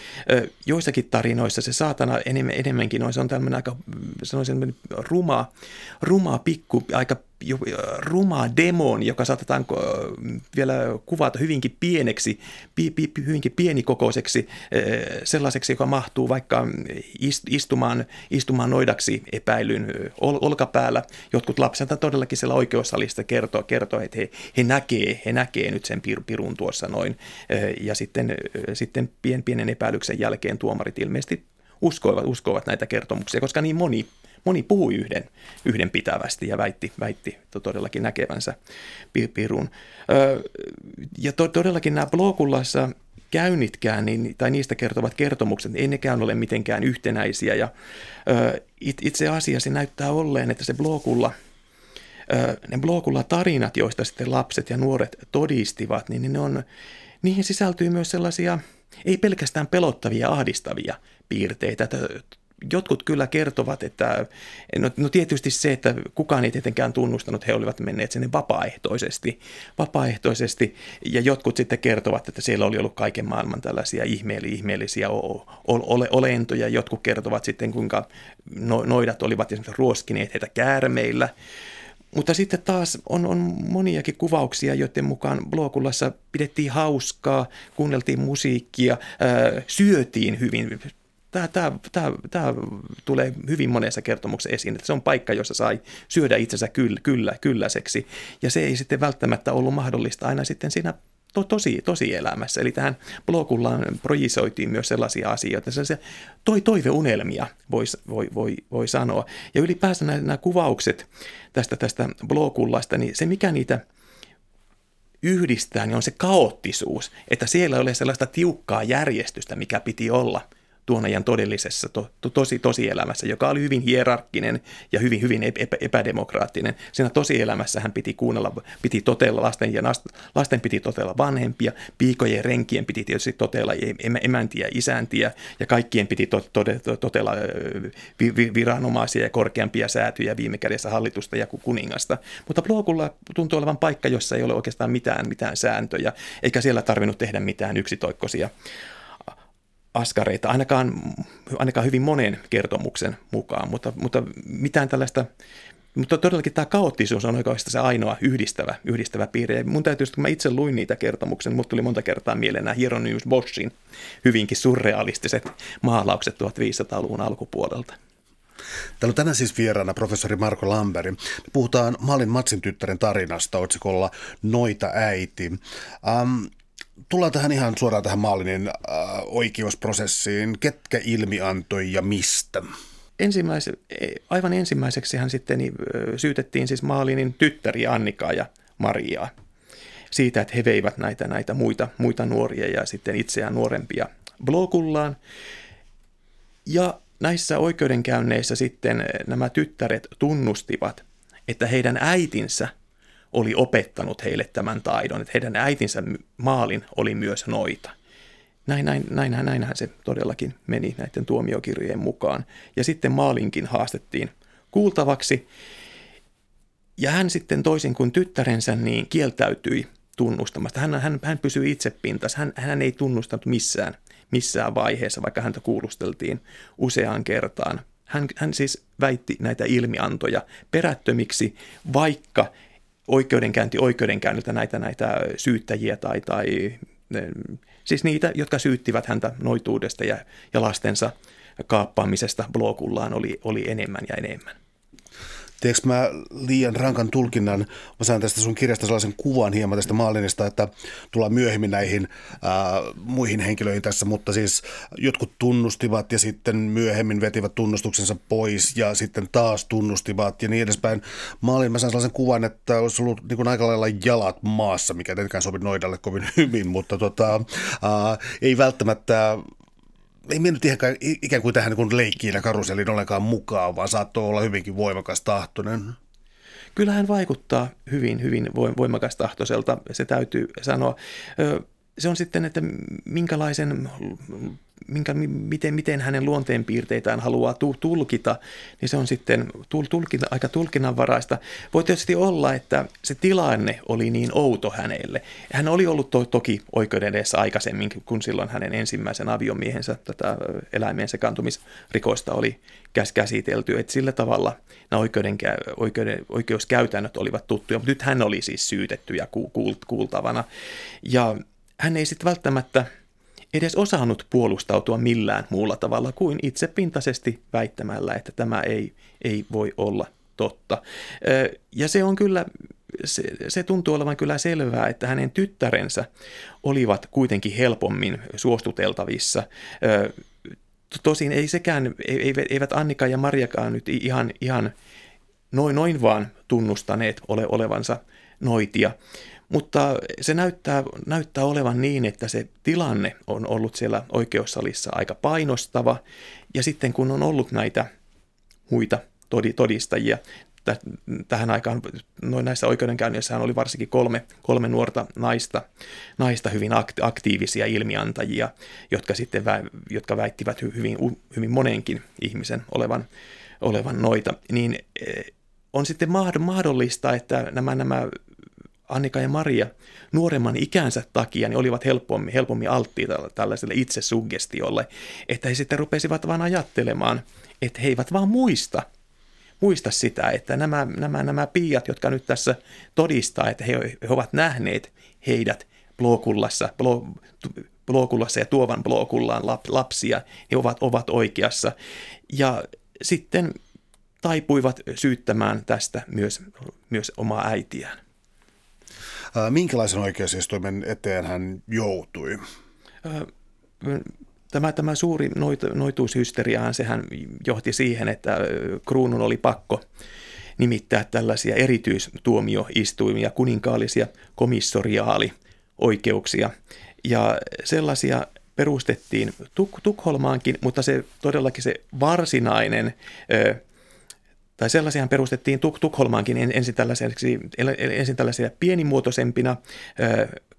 Joissakin tarinoissa se saatana enemmän, enemmänkin on, se on tämmöinen aika sanoisin, ruma, ruma pikku, aika ruma demon, joka saatetaan vielä kuvata hyvinkin pieneksi, hyvinkin pienikokoiseksi, sellaiseksi, joka mahtuu vaikka istumaan, istumaan noidaksi epäilyn olkapäällä. Jotkut lapset todellakin siellä oikeussalista kertoo, kertoo että he, he, näkee, he näkee nyt sen pirun tuossa noin. Ja sitten, sitten pien, pienen epäilyksen jälkeen tuomarit ilmeisesti uskoivat, uskoivat näitä kertomuksia, koska niin moni moni puhui yhden, yhden pitävästi ja väitti, väitti todellakin näkevänsä pirun. Ja to, todellakin nämä Blokullassa käynnitkään, niin, tai niistä kertovat kertomukset, ei nekään ole mitenkään yhtenäisiä. Ja itse asiassa näyttää olleen, että se Blokulla – ne Blokulla tarinat, joista sitten lapset ja nuoret todistivat, niin ne on, niihin sisältyy myös sellaisia, ei pelkästään pelottavia, ahdistavia piirteitä. Jotkut kyllä kertovat, että no, no tietysti se, että kukaan ei tietenkään tunnustanut, he olivat menneet sinne vapaaehtoisesti, vapaaehtoisesti. Ja jotkut sitten kertovat, että siellä oli ollut kaiken maailman tällaisia ihmeellisiä, ihmeellisiä ole, olentoja, jotkut kertovat sitten kuinka no, noidat olivat esimerkiksi ruoskineet heitä käärmeillä, mutta sitten taas on, on moniakin kuvauksia, joiden mukaan Blokulassa pidettiin hauskaa, kuunneltiin musiikkia, syötiin hyvin tämä, tämä, tämä, tämä tulee hyvin monessa kertomuksessa esiin, että se on paikka, jossa sai syödä itsensä kyllä, kyllä, kylläiseksi. Ja se ei sitten välttämättä ollut mahdollista aina sitten siinä to, tosi, tosi elämässä. Eli tähän blokullaan projisoitiin myös sellaisia asioita, sellaisia toi, toiveunelmia voi, voi, voi, voi sanoa. Ja ylipäänsä nämä, nämä kuvaukset tästä, tästä blokullasta, niin se mikä niitä yhdistää, niin on se kaoottisuus, että siellä ei ole sellaista tiukkaa järjestystä, mikä piti olla – tuon ajan todellisessa to, to, tosi, tosielämässä, joka oli hyvin hierarkkinen ja hyvin, hyvin epä, epädemokraattinen. Siinä tosielämässä hän piti kuunnella, piti totella lasten ja lasten piti totella vanhempia, piikojen renkien piti tietysti totella emäntiä ja isäntiä ja kaikkien piti to, to, to, totella vi, vi, viranomaisia ja korkeampia säätyjä viime kädessä hallitusta ja kuningasta. Mutta Blokulla tuntuu olevan paikka, jossa ei ole oikeastaan mitään, mitään sääntöjä, eikä siellä tarvinnut tehdä mitään yksitoikkoisia askareita, ainakaan, ainakaan hyvin monen kertomuksen mukaan, mutta, mutta mitään tällaista mutta todellakin tämä kaoottisuus on oikeastaan se ainoa yhdistävä, yhdistävä piirre. Ja mun täytyy, kun mä itse luin niitä kertomuksia, niin tuli monta kertaa mieleen nämä Hieronymus Boschin hyvinkin surrealistiset maalaukset 1500-luvun alkupuolelta. Täällä on tänään siis vieraana professori Marko Lamberi. Me puhutaan Malin Matsin tyttären tarinasta otsikolla Noita äiti. Um, tullaan tähän ihan suoraan tähän Maalinin äh, oikeusprosessiin. Ketkä ilmi antoi ja mistä? ensimmäise, aivan ensimmäiseksi hän sitten niin, syytettiin siis Maalinin tyttäriä Annikaa ja Mariaa siitä, että he veivät näitä, näitä muita, muita nuoria ja sitten itseään nuorempia blokullaan. Ja näissä oikeudenkäynneissä sitten nämä tyttäret tunnustivat, että heidän äitinsä oli opettanut heille tämän taidon, että heidän äitinsä Maalin oli myös noita – näin, näin, näinhän, näinhän se todellakin meni näiden tuomiokirjojen mukaan. Ja sitten Maalinkin haastettiin kuultavaksi. Ja hän sitten toisin kuin tyttärensä niin kieltäytyi tunnustamasta. Hän, hän, hän pysyi itsepintas. Hän, hän ei tunnustanut missään, missään vaiheessa, vaikka häntä kuulusteltiin useaan kertaan. Hän, hän siis väitti näitä ilmiantoja perättömiksi, vaikka oikeudenkäynti oikeudenkäynniltä näitä, näitä syyttäjiä tai, tai Siis niitä, jotka syyttivät häntä noituudesta ja, ja lastensa kaappaamisesta. Blokullaan oli, oli enemmän ja enemmän teekö mä liian rankan tulkinnan, mä saan tästä sun kirjasta sellaisen kuvan hieman tästä Maalinista, että tullaan myöhemmin näihin ää, muihin henkilöihin tässä, mutta siis jotkut tunnustivat ja sitten myöhemmin vetivät tunnustuksensa pois ja sitten taas tunnustivat ja niin edespäin. Maalin mä saan sellaisen kuvan, että olisi ollut niin kuin aika lailla jalat maassa, mikä tietenkään sovi noidalle kovin hyvin, mutta tota, ää, ei välttämättä ei mennyt ihan ikään kuin tähän niin leikkiin ja karuseliin ollenkaan mukaan, vaan saattoi olla hyvinkin voimakas tahtoinen. Kyllä hän vaikuttaa hyvin, hyvin voimakas tahtoiselta, se täytyy sanoa. Se on sitten, että minkälaisen minkä, miten, miten hänen luonteenpiirteitään haluaa tulkita, niin se on sitten tulkita, aika tulkinnanvaraista. Voi tietysti olla, että se tilanne oli niin outo hänelle. Hän oli ollut to, toki oikeuden edessä aikaisemmin, kun silloin hänen ensimmäisen aviomiehensä tätä eläimien sekaantumisrikoista oli käsitelty, että sillä tavalla nämä oikeuden, oikeuden, oikeuskäytännöt olivat tuttuja, mutta nyt hän oli siis syytetty ja kuultavana. Ja hän ei sitten välttämättä edes osannut puolustautua millään muulla tavalla kuin itsepintaisesti väittämällä, että tämä ei, ei voi olla totta. Ja se on kyllä, se, se tuntuu olevan kyllä selvää, että hänen tyttärensä olivat kuitenkin helpommin suostuteltavissa. Tosin ei sekään, eivät Annika ja Marjakaan nyt ihan, ihan noin, noin vaan tunnustaneet ole, olevansa noitia. Mutta se näyttää, näyttää olevan niin, että se tilanne on ollut siellä oikeussalissa aika painostava. Ja sitten kun on ollut näitä muita todistajia, tähän aikaan noin näissä oikeudenkäynnissä oli varsinkin kolme, kolme nuorta naista, naista hyvin aktiivisia ilmiantajia, jotka sitten vä, jotka väittivät hyvin, hyvin monenkin ihmisen olevan, olevan noita, niin eh, on sitten mahdollista, että nämä, nämä Annika ja Maria nuoremman ikänsä takia niin olivat helpommin, helpommin alttiita tällaiselle itsesuggestiolle, että he sitten rupesivat vain ajattelemaan, että he eivät vaan muista, muista sitä, että nämä, nämä, nämä piiat, jotka nyt tässä todistaa, että he, he ovat nähneet heidät blokullassa, blo, blokullassa ja tuovan blokullaan lap, lapsia, he ovat, ovat oikeassa. Ja sitten taipuivat syyttämään tästä myös, myös omaa äitiään. Minkälaisen oikeusistuimen eteen hän joutui? Tämä, tämä suuri noituushysteriaan, sehän johti siihen, että kruunun oli pakko nimittää tällaisia erityistuomioistuimia, kuninkaallisia komissoriaalioikeuksia. Ja sellaisia perustettiin Tuk- Tukholmaankin, mutta se todellakin se varsinainen tai sellaisiahan perustettiin Tuk- Tukholmaankin ensin, tällaiseksi, ensin pienimuotoisempina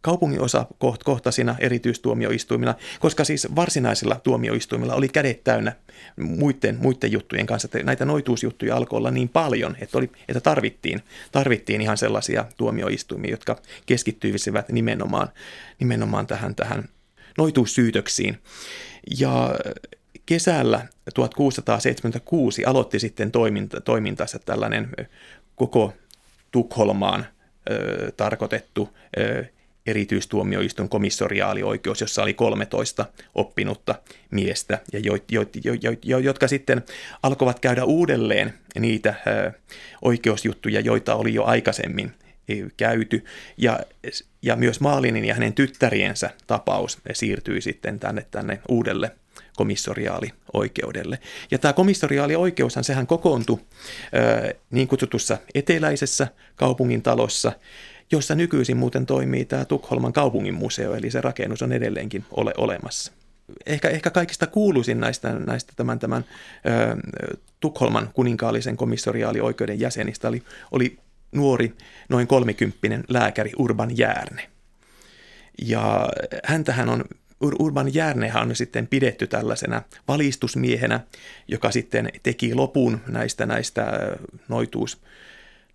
kaupunginosakohtaisina erityistuomioistuimina, koska siis varsinaisilla tuomioistuimilla oli kädet täynnä muiden, muiden juttujen kanssa. Näitä noituusjuttuja alkoi olla niin paljon, että, oli, että tarvittiin, tarvittiin ihan sellaisia tuomioistuimia, jotka keskittyisivät nimenomaan, nimenomaan tähän, tähän noituussyytöksiin. Ja kesällä 1676 aloitti sitten toiminta, toimintansa tällainen koko Tukholmaan ö, tarkoitettu ö, erityistuomioistuin komissoriaalioikeus, jossa oli 13 oppinutta miestä, ja jo, jo, jo, jo, jotka sitten alkoivat käydä uudelleen niitä ö, oikeusjuttuja, joita oli jo aikaisemmin käyty. Ja, ja myös Maalinin ja hänen tyttäriensä tapaus siirtyi sitten tänne, tänne uudelle komissoriaalioikeudelle. Ja tämä komissoriaalioikeushan, sehän kokoontui niin kutsutussa eteläisessä kaupungin talossa, jossa nykyisin muuten toimii tämä Tukholman kaupungin museo, eli se rakennus on edelleenkin ole olemassa. Ehkä, ehkä kaikista kuuluisin näistä, näistä tämän, tämän ö, Tukholman kuninkaallisen komissoriaalioikeuden jäsenistä oli, oli nuori, noin kolmikymppinen lääkäri Urban Järne. Ja häntähän on Urban Järnehän on sitten pidetty tällaisena valistusmiehenä, joka sitten teki lopun näistä, näistä noituus,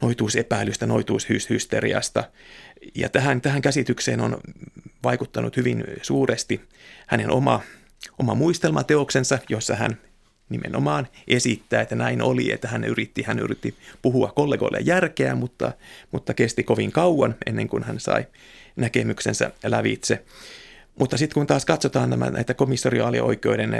noituusepäilystä, noituushysteriasta. Ja tähän, tähän käsitykseen on vaikuttanut hyvin suuresti hänen oma, oma muistelmateoksensa, jossa hän nimenomaan esittää, että näin oli, että hän yritti, hän yritti puhua kollegoille järkeä, mutta, mutta kesti kovin kauan ennen kuin hän sai näkemyksensä lävitse. Mutta sitten kun taas katsotaan nämä, näitä komissoriaalioikeuden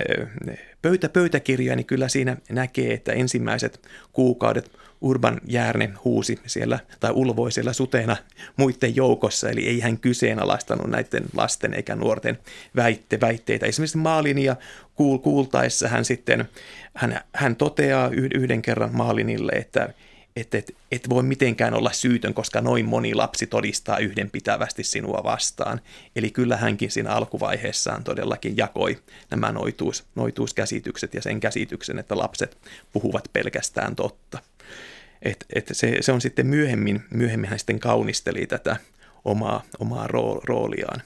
pöytä, pöytäkirjoja, niin kyllä siinä näkee, että ensimmäiset kuukaudet Urban Järne huusi siellä tai ulvoi siellä suteena muiden joukossa, eli ei hän kyseenalaistanut näiden lasten eikä nuorten väitte, väitteitä. Esimerkiksi Maalinia kuul, kuultaessa hän sitten, hän, hän toteaa yhden kerran Maalinille, että että et, et voi mitenkään olla syytön, koska noin moni lapsi todistaa yhdenpitävästi sinua vastaan. Eli kyllä hänkin siinä alkuvaiheessaan todellakin jakoi nämä noituus, noituuskäsitykset ja sen käsityksen, että lapset puhuvat pelkästään totta. Et, et se, se on sitten myöhemmin, myöhemmin hän sitten kaunisteli tätä omaa, omaa rooliaan.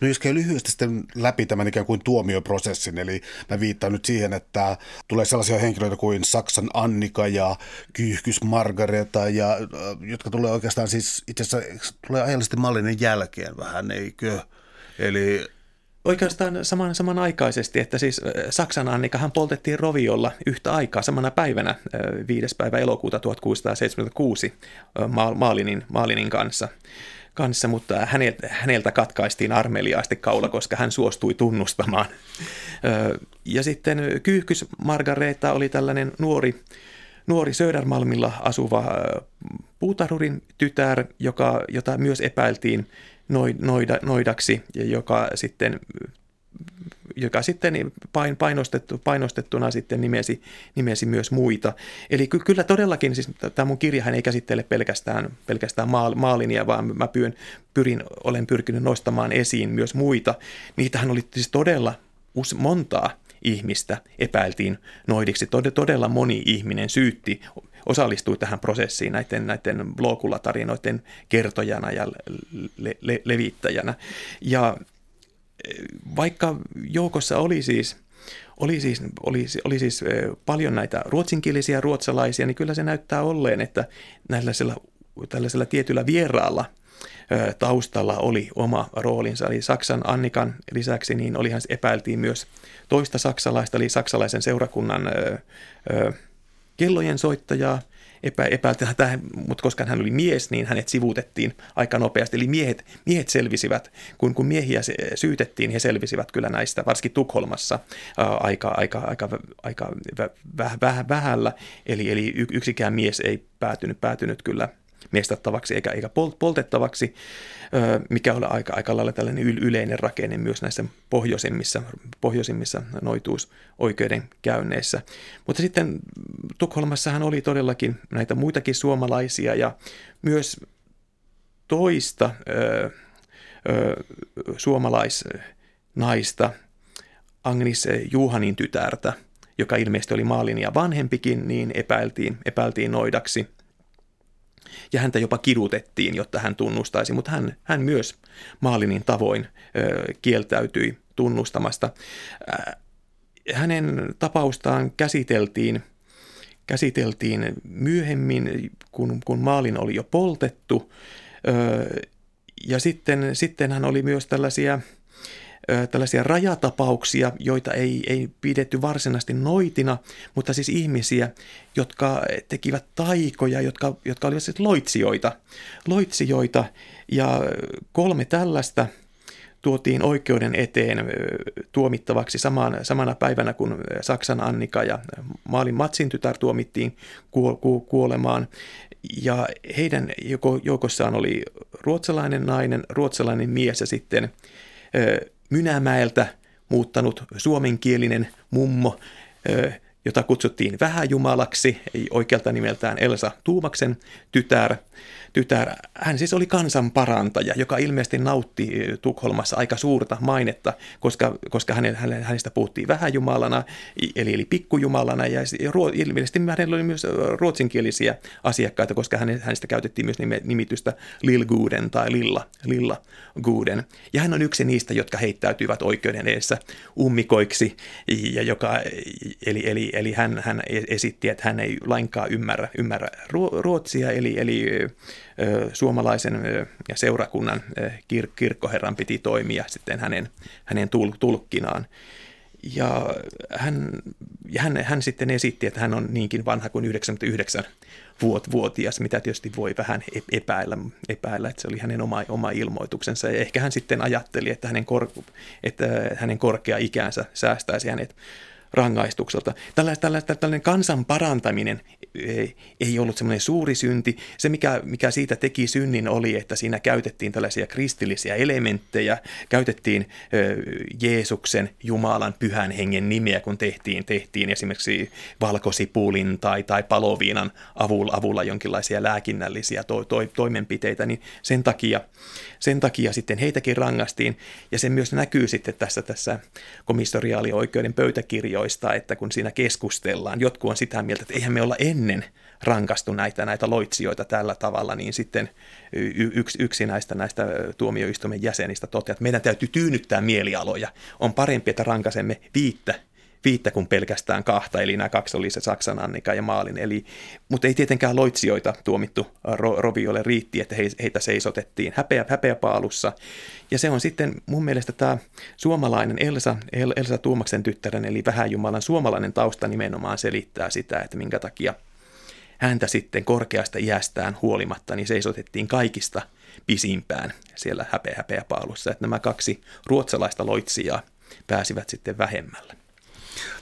No jos käy lyhyesti sitten läpi tämän ikään kuin tuomioprosessin, eli mä viittaan nyt siihen, että tulee sellaisia henkilöitä kuin Saksan Annika ja Kyyhkys Margareta, ja, äh, jotka tulee oikeastaan siis itse asiassa tulee ajallisesti mallinen jälkeen vähän, eikö? Eli Oikeastaan saman, samanaikaisesti, että siis äh, Saksan Annika hän poltettiin roviolla yhtä aikaa samana päivänä 5. Äh, päivä elokuuta 1676 Maalinin, Maalinin kanssa kanssa, mutta häneltä, häneltä katkaistiin armeliaasti kaula, koska hän suostui tunnustamaan. Ja sitten Kyyhkys Margareta oli tällainen nuori, nuori Södermalmilla asuva puutarhurin tytär, joka, jota myös epäiltiin noida, noidaksi, joka sitten joka sitten painostettu, painostettuna sitten nimesi, nimesi myös muita. Eli ky- kyllä todellakin, siis tämä mun kirjahan ei käsittele pelkästään, pelkästään maal, maalinia, vaan mä pyyn, pyrin, olen pyrkinyt nostamaan esiin myös muita. Niitähän oli siis todella montaa ihmistä epäiltiin noidiksi. Todella moni ihminen syytti, osallistui tähän prosessiin näiden, näiden Blokula-tarinoiden kertojana ja le, le, levittäjänä. Ja vaikka joukossa oli siis, oli siis, oli, oli siis paljon näitä ruotsinkielisiä ruotsalaisia, niin kyllä se näyttää olleen, että näillä tällaisella tietyllä vieraalla taustalla oli oma roolinsa. Eli Saksan Annikan lisäksi niin olihan epäiltiin myös toista saksalaista, eli saksalaisen seurakunnan kellojen soittajaa – epä, epäiltiin, mutta koska hän oli mies, niin hänet sivuutettiin aika nopeasti. Eli miehet, miehet selvisivät, kun, kun miehiä syytettiin, he selvisivät kyllä näistä, varsinkin Tukholmassa ää, aika, aika, aika, aika väh, väh, vähällä. Eli, eli yksikään mies ei päätynyt, päätynyt kyllä mestattavaksi eikä, eikä poltettavaksi, mikä on aika, aika lailla tällainen yleinen rakenne myös näissä pohjoisimmissa, pohjoisimmissa noituusoikeudenkäynneissä. Mutta sitten Tukholmassahan oli todellakin näitä muitakin suomalaisia ja myös toista ö, ö, suomalaisnaista, Agnes Juhanin tytärtä, joka ilmeisesti oli maalin ja vanhempikin, niin epäiltiin, epäiltiin noidaksi – ja häntä jopa kidutettiin, jotta hän tunnustaisi, mutta hän, hän myös Maalinin tavoin ö, kieltäytyi tunnustamasta. Hänen tapaustaan käsiteltiin, käsiteltiin myöhemmin, kun, kun Maalin oli jo poltettu, ö, ja sitten, sitten hän oli myös tällaisia tällaisia rajatapauksia, joita ei, ei pidetty varsinaisesti noitina, mutta siis ihmisiä, jotka tekivät taikoja, jotka, jotka olivat siis loitsijoita. Loitsijoita ja kolme tällaista tuotiin oikeuden eteen tuomittavaksi samaan, samana päivänä, kun Saksan Annika ja Maalin Matsin tytär tuomittiin kuolemaan. Ja heidän joukossaan oli ruotsalainen nainen, ruotsalainen mies ja sitten Mynämäeltä muuttanut suomenkielinen mummo, jota kutsuttiin vähäjumalaksi, oikealta nimeltään Elsa Tuumaksen tytär tytär. Hän siis oli kansanparantaja, joka ilmeisesti nautti Tukholmassa aika suurta mainetta, koska, koska hänen, hänestä puhuttiin vähän jumalana, eli, eli pikkujumalana, ja ilmeisesti hänellä oli myös ruotsinkielisiä asiakkaita, koska hänestä käytettiin myös nimitystä Lilguden tai Lilla, Lilla Guden. Ja hän on yksi niistä, jotka heittäytyivät oikeuden edessä ummikoiksi, ja joka, eli, eli, eli hän, hän esitti, että hän ei lainkaan ymmärrä, ymmärrä ruotsia, eli, eli suomalaisen ja seurakunnan kir- kirkkoherran piti toimia sitten hänen, hänen tul- tulkkinaan. Ja hän, ja hän, hän sitten esitti, että hän on niinkin vanha kuin 99 vuotias, mitä tietysti voi vähän epäillä, epäillä että se oli hänen oma, oma ilmoituksensa. Ja ehkä hän sitten ajatteli, että hänen, kor, että hänen korkea ikänsä säästäisi hänet rangaistukselta. Tällainen, tällainen, tällainen kansan parantaminen ei, ollut semmoinen suuri synti. Se, mikä, mikä siitä teki synnin, oli, että siinä käytettiin tällaisia kristillisiä elementtejä, käytettiin Jeesuksen, Jumalan, pyhän hengen nimeä, kun tehtiin, tehtiin esimerkiksi valkosipulin tai, tai paloviinan avulla, avulla jonkinlaisia lääkinnällisiä to, to, toimenpiteitä, niin sen takia, sen takia sitten heitäkin rangastiin. Ja se myös näkyy sitten tässä, tässä komissoriaalioikeuden pöytäkirjoista, että kun siinä keskustellaan, jotkut on sitä mieltä, että eihän me olla ennen ennen rankastu näitä, näitä loitsijoita tällä tavalla, niin sitten yksi, yksi näistä, näistä tuomioistuimen jäsenistä toteaa, että meidän täytyy tyynnyttää mielialoja. On parempi, että rankasemme viittä viittä kuin pelkästään kahta, eli nämä kaksi oli se Saksan Annika ja Maalin. Eli, mutta ei tietenkään loitsijoita tuomittu ro, Roviolle riitti, että heitä seisotettiin häpeä, häpeäpaalussa. Ja se on sitten mun mielestä tämä suomalainen Elsa, Elsa Tuomaksen tyttären, eli Vähäjumalan suomalainen tausta nimenomaan selittää sitä, että minkä takia – häntä sitten korkeasta iästään huolimatta niin seisotettiin kaikista pisimpään siellä häpeä, häpeä paalussa. Että nämä kaksi ruotsalaista loitsijaa pääsivät sitten vähemmälle.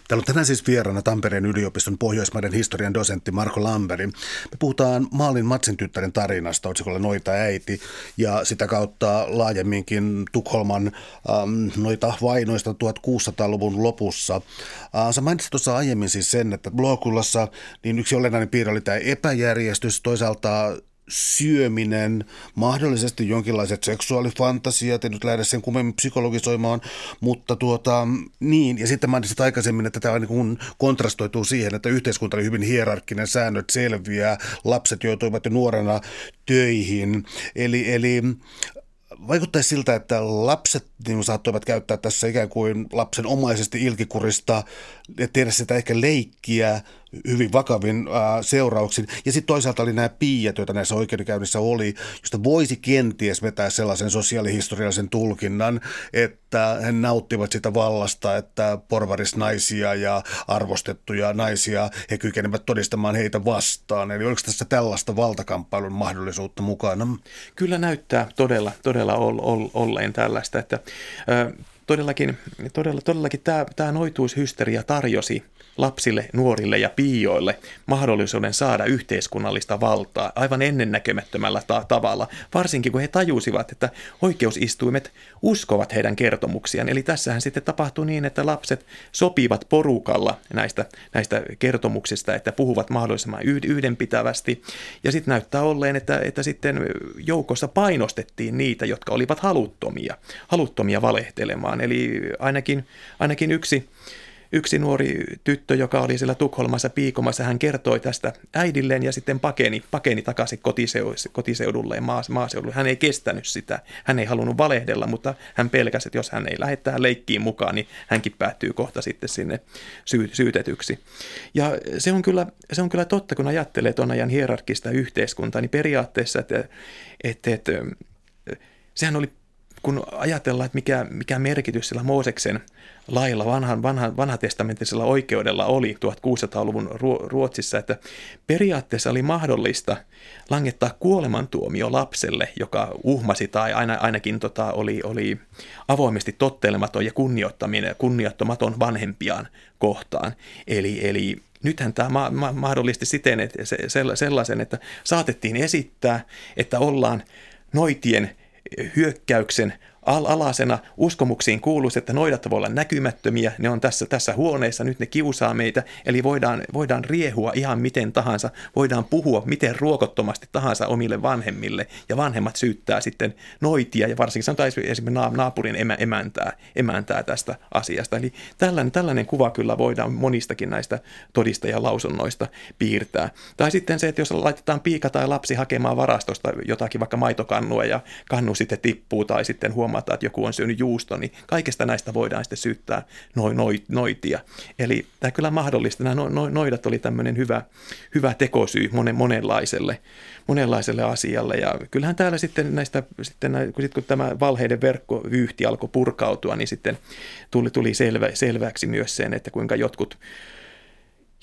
Täällä on tänään siis vieraana Tampereen yliopiston Pohjoismaiden historian dosentti Marko Lamberi. Me puhutaan Maalin Matsin tyttären tarinasta otsikolla Noita äiti ja sitä kautta laajemminkin Tukholman ähm, noita vainoista 1600-luvun lopussa. Äh, sä mainitsit tuossa aiemmin siis sen, että Blokulassa niin yksi olennainen piirre oli tämä epäjärjestys, toisaalta syöminen, mahdollisesti jonkinlaiset seksuaalifantasiat, en nyt lähde sen kummemmin psykologisoimaan, mutta tuota, niin, ja sitten mainitsit aikaisemmin, että tämä niin kontrastoituu siihen, että yhteiskunta oli hyvin hierarkkinen, säännöt selviää, lapset joutuivat jo nuorena töihin, eli, eli vaikuttaisi siltä, että lapset niin saattoivat käyttää tässä ikään kuin lapsen omaisesti ilkikurista ja tehdä sitä ehkä leikkiä hyvin vakavin äh, seurauksin. Ja sitten toisaalta oli nämä piiat, joita näissä oikeudenkäynnissä oli, josta voisi kenties vetää sellaisen sosiaalihistoriallisen tulkinnan, että he nauttivat sitä vallasta, että porvarisnaisia ja arvostettuja naisia, he kykenevät todistamaan heitä vastaan. Eli oliko tässä tällaista valtakamppailun mahdollisuutta mukana? Kyllä näyttää todella, todella olleen tällaista, että todellakin, todella, todellakin tämä, tämä noituushysteria tarjosi lapsille, nuorille ja piioille mahdollisuuden saada yhteiskunnallista valtaa aivan ennennäkemättömällä ta- tavalla, varsinkin kun he tajusivat, että oikeusistuimet uskovat heidän kertomuksiaan. Eli tässähän sitten tapahtui niin, että lapset sopivat porukalla näistä, näistä kertomuksista, että puhuvat mahdollisimman yhdenpitävästi. Ja sitten näyttää olleen, että, että sitten joukossa painostettiin niitä, jotka olivat haluttomia, haluttomia valehtelemaan. Eli ainakin, ainakin yksi yksi nuori tyttö, joka oli siellä Tukholmassa piikomassa, hän kertoi tästä äidilleen ja sitten pakeni, pakeni takaisin kotiseudulle ja maaseudulle. Hän ei kestänyt sitä, hän ei halunnut valehdella, mutta hän pelkäsi, että jos hän ei lähde tähän leikkiin mukaan, niin hänkin päättyy kohta sitten sinne syy- syytetyksi. Ja se on, kyllä, se on kyllä totta, kun ajattelee tuon ajan hierarkista yhteiskuntaa, niin periaatteessa, että, että, että sehän oli kun ajatellaan, että mikä, mikä merkitys sillä Mooseksen lailla vanhan, vanhan, vanhatestamenttisella oikeudella oli 1600-luvun Ruotsissa, että periaatteessa oli mahdollista langettaa kuolemantuomio lapselle, joka uhmasi tai aina, ainakin tota, oli, oli avoimesti tottelematon ja kunnioittamaton vanhempiaan kohtaan. Eli, eli nythän tämä ma- ma- mahdollisti siten että se, sellaisen, että saatettiin esittää, että ollaan noitien hyökkäyksen alasena uskomuksiin kuuluisi, että noidat voi olla näkymättömiä, ne on tässä, tässä huoneessa, nyt ne kiusaa meitä, eli voidaan, voidaan riehua ihan miten tahansa, voidaan puhua miten ruokottomasti tahansa omille vanhemmille, ja vanhemmat syyttää sitten noitia, ja varsinkin sanotaan esimerkiksi naapurin emä, emäntää, emäntää tästä asiasta. Eli tällainen, tällainen kuva kyllä voidaan monistakin näistä todistajalausunnoista piirtää. Tai sitten se, että jos laitetaan piika tai lapsi hakemaan varastosta jotakin vaikka maitokannua, ja kannu sitten tippuu, tai sitten huomaa, huomata, että joku on syönyt juusto, niin kaikesta näistä voidaan sitten syyttää no, no, noitia. Eli tämä kyllä mahdollista. Nämä no, no, noidat oli tämmöinen hyvä, hyvä tekosyy monen, monenlaiselle, monenlaiselle asialle. Ja kyllähän täällä sitten näistä, sitten, kun, sit, kun tämä valheiden verkkovyyhti alkoi purkautua, niin sitten tuli, tuli selvä, selväksi myös sen, että kuinka jotkut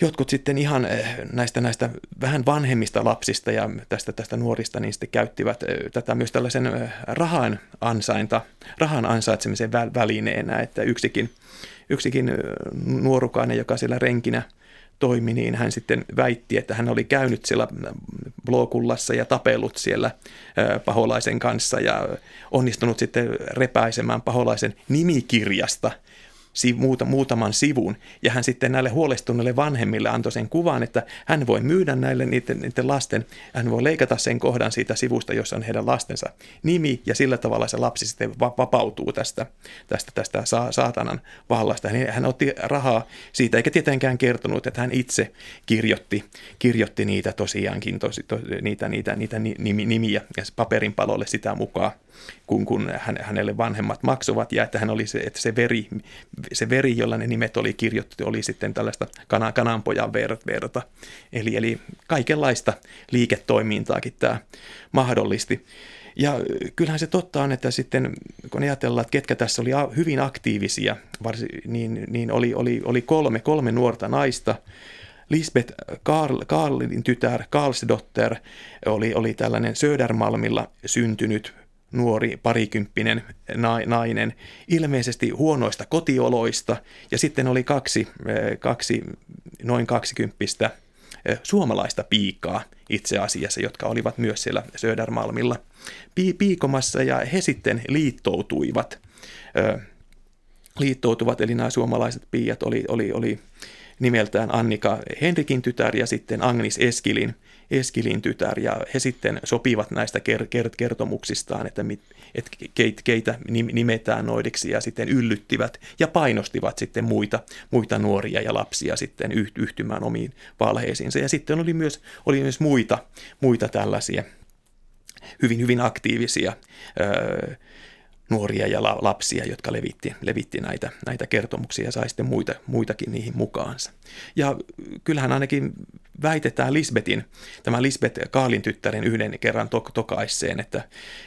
jotkut sitten ihan eh, näistä, näistä vähän vanhemmista lapsista ja tästä, tästä nuorista niin sitten käyttivät eh, tätä myös tällaisen eh, rahan, ansainta, rahan ansaitsemisen välineenä, että yksikin, yksikin nuorukainen, joka siellä renkinä toimi, niin hän sitten väitti, että hän oli käynyt siellä Blokullassa ja tapellut siellä paholaisen kanssa ja onnistunut sitten repäisemään paholaisen nimikirjasta – muuta, muutaman sivun, ja hän sitten näille huolestuneille vanhemmille antoi sen kuvan, että hän voi myydä näille niiden, niiden lasten, hän voi leikata sen kohdan siitä sivusta, jossa on heidän lastensa nimi, ja sillä tavalla se lapsi sitten vapautuu tästä, tästä, tästä saatanan vallasta. Hän otti rahaa siitä, eikä tietenkään kertonut, että hän itse kirjoitti, kirjoitti niitä tosiaankin, tosi, to, niitä, niitä, niitä nimiä ja paperin palolle sitä mukaan kun, kun hän, hänelle vanhemmat maksuvat ja että, hän oli se, että se, veri, se veri, jolla ne nimet oli kirjoitettu, oli sitten tällaista kana, kananpojan ver, verta. Eli, eli kaikenlaista liiketoimintaakin tämä mahdollisti. Ja kyllähän se totta on, että sitten kun ajatellaan, että ketkä tässä oli hyvin aktiivisia, varsin, niin, niin oli, oli, oli kolme, kolme nuorta naista, Lisbeth Karl, Karlin tytär, Karlsdotter, oli, oli tällainen Södermalmilla syntynyt nuori parikymppinen nainen, ilmeisesti huonoista kotioloista, ja sitten oli kaksi, eh, kaksi noin kaksikymppistä eh, suomalaista piikaa itse asiassa, jotka olivat myös siellä Södermalmilla piikomassa, ja he sitten liittoutuivat. Eh, liittoutuvat, eli nämä suomalaiset piiat oli, oli, oli nimeltään Annika Henrikin tytär ja sitten Agnis Eskilin – Eskilin tytär ja he sitten sopivat näistä kertomuksistaan, että, keitä nimetään noidiksi ja sitten yllyttivät ja painostivat sitten muita, muita nuoria ja lapsia sitten yhtymään omiin valheisiinsa. Ja sitten oli myös, oli myös muita, muita tällaisia hyvin, hyvin aktiivisia öö, nuoria ja lapsia, jotka levitti, levitti näitä, näitä kertomuksia ja sai sitten muita, muitakin niihin mukaansa. Ja kyllähän ainakin väitetään Lisbetin, tämä Lisbeth Kaalin tyttären yhden kerran tok- tokaisseen, että,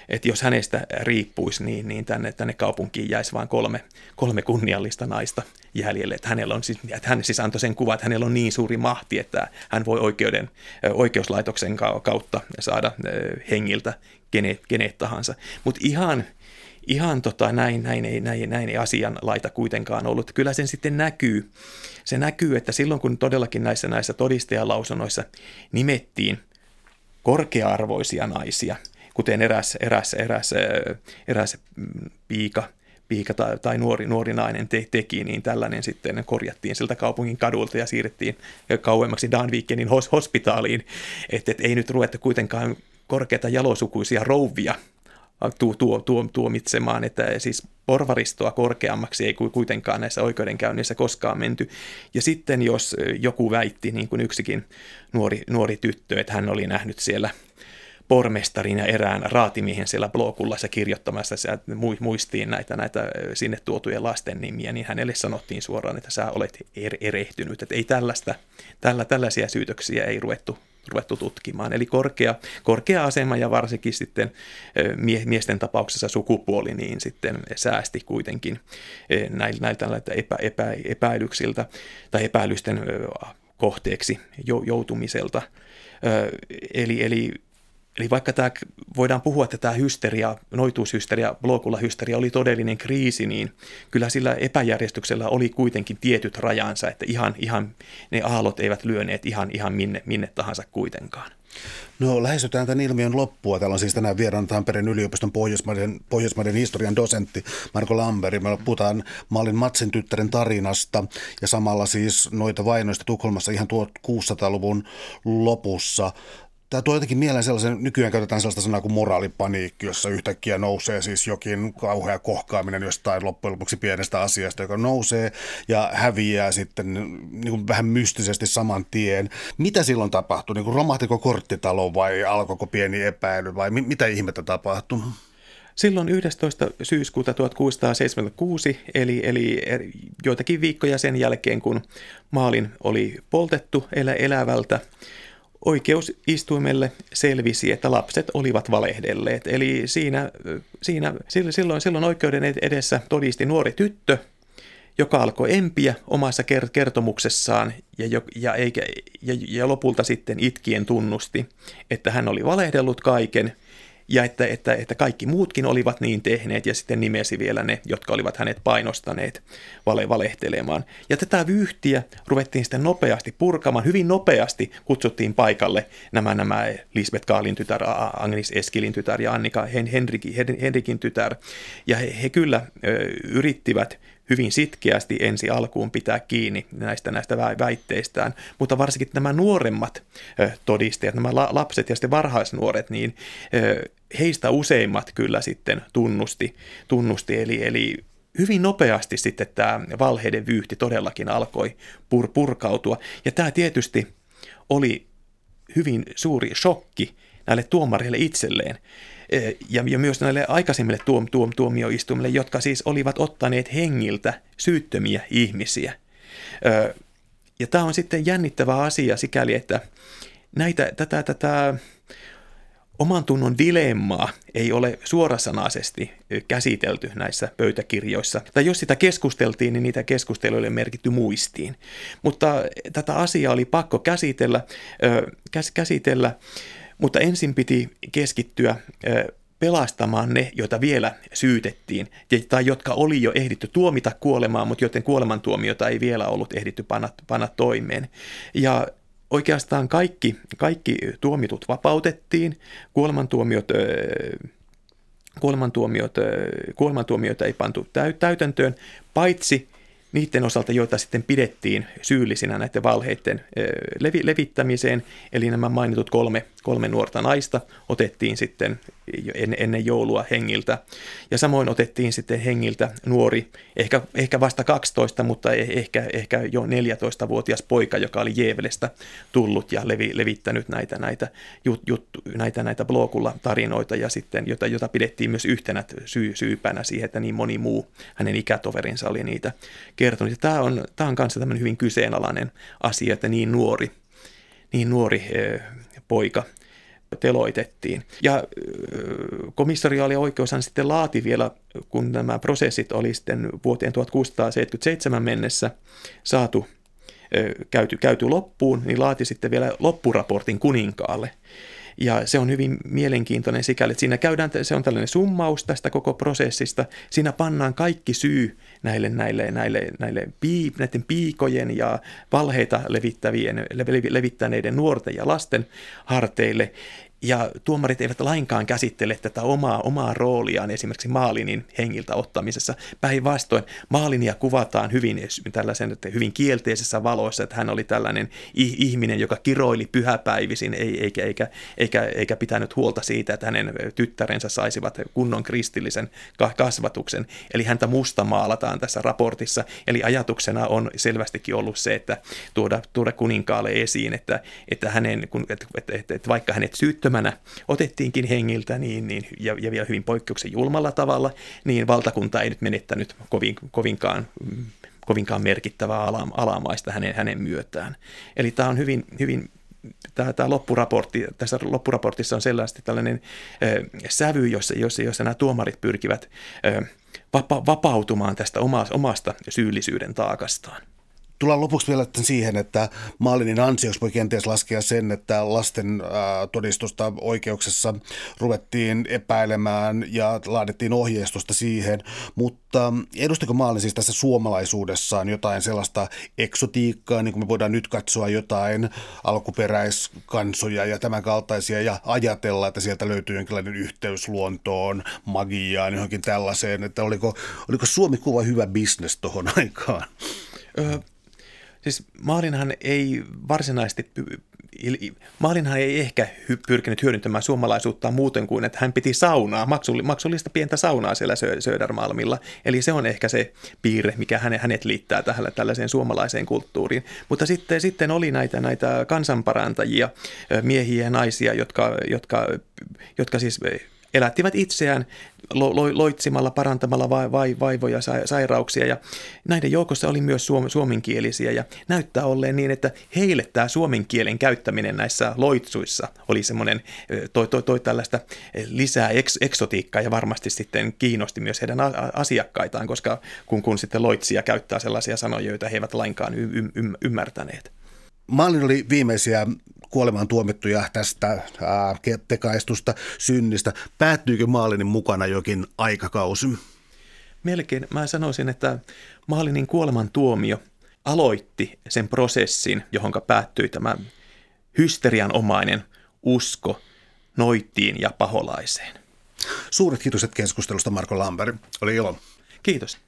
että jos hänestä riippuisi, niin, niin tänne, tänne kaupunkiin jäisi vain kolme, kolme kunniallista naista jäljelle. Että, hänellä on siis, että hän siis antoi sen kuvan, että hänellä on niin suuri mahti, että hän voi oikeuden, oikeuslaitoksen kautta saada hengiltä kenet, kenet tahansa. Mutta ihan ihan tota, näin, näin, näin, näin ei asian laita kuitenkaan ollut. Kyllä sen sitten näkyy. Se näkyy, että silloin kun todellakin näissä, näissä todistajalausunnoissa nimettiin korkea-arvoisia naisia, kuten eräs, eräs, eräs, eräs piika, piika tai, tai nuori, nuori nainen te, teki, niin tällainen sitten korjattiin siltä kaupungin kadulta ja siirrettiin kauemmaksi Danvikenin hospitaaliin, että et ei nyt ruveta kuitenkaan korkeita jalosukuisia rouvia – tuo, tuo, tuo, tuomitsemaan, että siis porvaristoa korkeammaksi ei kuitenkaan näissä oikeudenkäynnissä koskaan menty. Ja sitten jos joku väitti, niin kuin yksikin nuori, nuori tyttö, että hän oli nähnyt siellä pormestarin ja erään raatimiehen siellä blokullassa kirjoittamassa muistiin näitä, näitä sinne tuotuja lasten nimiä, niin hänelle sanottiin suoraan, että sä olet er-, erehtynyt. Että ei tällaista, tällä, tällaisia syytöksiä ei ruvettu ruvettu tutkimaan. Eli korkea, korkea asema ja varsinkin sitten miesten tapauksessa sukupuoli niin sitten säästi kuitenkin näiltä, näiltä epä, epä, epäilyksiltä tai epäilysten kohteeksi joutumiselta. Eli, eli Eli vaikka tämä, voidaan puhua, että tämä hysteria, noituushysteria, hysteria oli todellinen kriisi, niin kyllä sillä epäjärjestyksellä oli kuitenkin tietyt rajansa, että ihan, ihan ne aallot eivät lyöneet ihan, ihan minne, minne tahansa kuitenkaan. No lähestytään tämän ilmiön loppua. Täällä on siis tänään vieraan Tampereen yliopiston Pohjoismaiden, Pohjoismaiden historian dosentti Marko Lamberi. Me puhutaan Mallin Matsen tyttären tarinasta ja samalla siis noita vainoista Tukholmassa ihan 1600-luvun lopussa. Tämä tuo jotenkin mieleen sellaisen, nykyään käytetään sellaista sanaa kuin moraalipaniikki, jossa yhtäkkiä nousee siis jokin kauhea kohkaaminen jostain loppujen lopuksi pienestä asiasta, joka nousee ja häviää sitten niin kuin vähän mystisesti saman tien. Mitä silloin tapahtui? Niin kuin romahtiko korttitalo vai alkoiko pieni epäily vai mitä ihmettä tapahtui? Silloin 11. syyskuuta 1676, eli, eli joitakin viikkoja sen jälkeen, kun maalin oli poltettu elä, elävältä, oikeusistuimelle selvisi, että lapset olivat valehdelleet. Eli siinä, siinä silloin, silloin oikeuden edessä todisti nuori tyttö, joka alkoi empiä omassa kertomuksessaan ja, ja, eikä, ja, ja lopulta sitten itkien tunnusti, että hän oli valehdellut kaiken ja että, että, että kaikki muutkin olivat niin tehneet ja sitten nimesi vielä ne, jotka olivat hänet painostaneet vale, valehtelemaan. Ja tätä vyyhtiä ruvettiin sitten nopeasti purkamaan, hyvin nopeasti kutsuttiin paikalle nämä, nämä Lisbeth Kaalin tytär, Agnes Eskilin tytär ja Annika Henrikin, Henrikin tytär. Ja he, he kyllä ö, yrittivät hyvin sitkeästi ensi alkuun pitää kiinni näistä, näistä väitteistään, mutta varsinkin nämä nuoremmat todistajat, nämä lapset ja sitten varhaisnuoret, niin heistä useimmat kyllä sitten tunnusti, tunnusti eli, eli hyvin nopeasti sitten tämä valheiden vyyhti todellakin alkoi pur- purkautua. Ja tämä tietysti oli hyvin suuri shokki näille tuomareille itselleen ja, ja myös näille aikaisemmille tuom, tuom, tuomioistuimille, jotka siis olivat ottaneet hengiltä syyttömiä ihmisiä. Ja tämä on sitten jännittävä asia sikäli, että näitä, tätä, tätä oman tunnon dilemmaa ei ole suorasanaisesti käsitelty näissä pöytäkirjoissa. Tai jos sitä keskusteltiin, niin niitä keskusteluille merkitty muistiin. Mutta tätä asiaa oli pakko käsitellä, käsitellä mutta ensin piti keskittyä pelastamaan ne, joita vielä syytettiin, tai jotka oli jo ehditty tuomita kuolemaan, mutta joten kuolemantuomiota ei vielä ollut ehditty panna, panna toimeen. Ja oikeastaan kaikki, kaikki tuomitut vapautettiin, kuolemantuomiot, kuolemantuomiot, kuolemantuomioita ei pantu täytäntöön, paitsi niiden osalta, joita sitten pidettiin syyllisinä näiden valheiden levi- levittämiseen, eli nämä mainitut kolme, kolme nuorta naista otettiin sitten ennen joulua hengiltä. Ja samoin otettiin sitten hengiltä nuori, ehkä, ehkä vasta 12, mutta e-, ehkä, ehkä jo 14-vuotias poika, joka oli Jeevelestä tullut ja levi, levittänyt näitä, näitä, jut, jut, näitä, näitä blogulla tarinoita, ja sitten, jota, jota pidettiin myös yhtenä syy, syypänä siihen, että niin moni muu hänen ikätoverinsa oli niitä kertonut. Ja tämä on, tämä on kanssa tämmöinen hyvin kyseenalainen asia, että niin nuori, niin nuori poika teloitettiin. Ja komissariaali oikeushan sitten laati vielä, kun nämä prosessit oli sitten vuoteen 1677 mennessä saatu käyty, käyty loppuun, niin laati sitten vielä loppuraportin kuninkaalle. Ja se on hyvin mielenkiintoinen sikäli, että siinä käydään, se on tällainen summaus tästä koko prosessista. Siinä pannaan kaikki syy näille, näille, näille, näille pii, näiden piikojen ja valheita levittävien, levittäneiden nuorten ja lasten harteille. Ja tuomarit eivät lainkaan käsittele tätä omaa, omaa rooliaan esimerkiksi Maalinin hengiltä ottamisessa. Päinvastoin Maalinia kuvataan hyvin, tällaisen, hyvin kielteisessä valoissa, että hän oli tällainen ihminen, joka kiroili pyhäpäivisin eikä, eikä, eikä, eikä pitänyt huolta siitä, että hänen tyttärensä saisivat kunnon kristillisen kasvatuksen. Eli häntä musta maalataan tässä raportissa. Eli ajatuksena on selvästikin ollut se, että tuoda, tuoda kuninkaalle esiin, että, että, hänen, että, että, että, että vaikka hänet syyttömät työttömänä otettiinkin hengiltä niin, niin, ja, ja vielä hyvin poikkeuksen julmalla tavalla, niin valtakunta ei nyt menettänyt kovin, kovinkaan kovinkaan merkittävää alamaista hänen, hänen myötään. Eli tämä on hyvin, hyvin tämä, tämä loppuraportti, tässä loppuraportissa on selvästi tällainen ö, sävy, jossa, jossa, jossa nämä tuomarit pyrkivät ö, vapa, vapautumaan tästä omasta syyllisyyden taakastaan. Tullaan lopuksi vielä siihen, että Maalinin ansioksi voi kenties laskea sen, että lasten todistusta oikeuksessa ruvettiin epäilemään ja laadittiin ohjeistusta siihen, mutta edustiko Maalin siis tässä suomalaisuudessaan jotain sellaista eksotiikkaa, niin kuin me voidaan nyt katsoa jotain alkuperäiskansoja ja tämän kaltaisia ja ajatella, että sieltä löytyy jonkinlainen yhteys luontoon, magiaan, johonkin tällaiseen, että oliko, oliko Suomi-kuva hyvä bisnes tuohon aikaan? Öö, Siis Maalinhan ei varsinaisesti, Maalinhan ei ehkä pyrkinyt hyödyntämään suomalaisuutta muuten kuin, että hän piti saunaa, maksullista pientä saunaa siellä Södermalmilla. Eli se on ehkä se piirre, mikä hänet liittää tähän tällaiseen suomalaiseen kulttuuriin. Mutta sitten, sitten oli näitä, näitä kansanparantajia, miehiä ja naisia, jotka, jotka, jotka siis elättivät itseään lo, lo, loitsimalla, parantamalla vai, vai, vaivoja, sa, sairauksia. Ja näiden joukossa oli myös suom, suomenkielisiä ja näyttää olleen niin, että heille tämä suomen kielen käyttäminen näissä loitsuissa oli semmoinen, toi, toi, toi tällaista lisää eks, eksotiikkaa ja varmasti sitten kiinnosti myös heidän asiakkaitaan, koska kun, kun sitten loitsija käyttää sellaisia sanoja, joita he eivät lainkaan y, y, ymmärtäneet. Maalin oli viimeisiä kuolemaan tuomittuja tästä ää, tekaistusta synnistä. Päättyykö Maalinin mukana jokin aikakausi? Melkein. Mä sanoisin, että Maalinin kuoleman tuomio aloitti sen prosessin, johon päättyi tämä hysterianomainen usko noittiin ja paholaiseen. Suuret kiitokset keskustelusta Marko Lamberi. Oli ilo. Kiitos.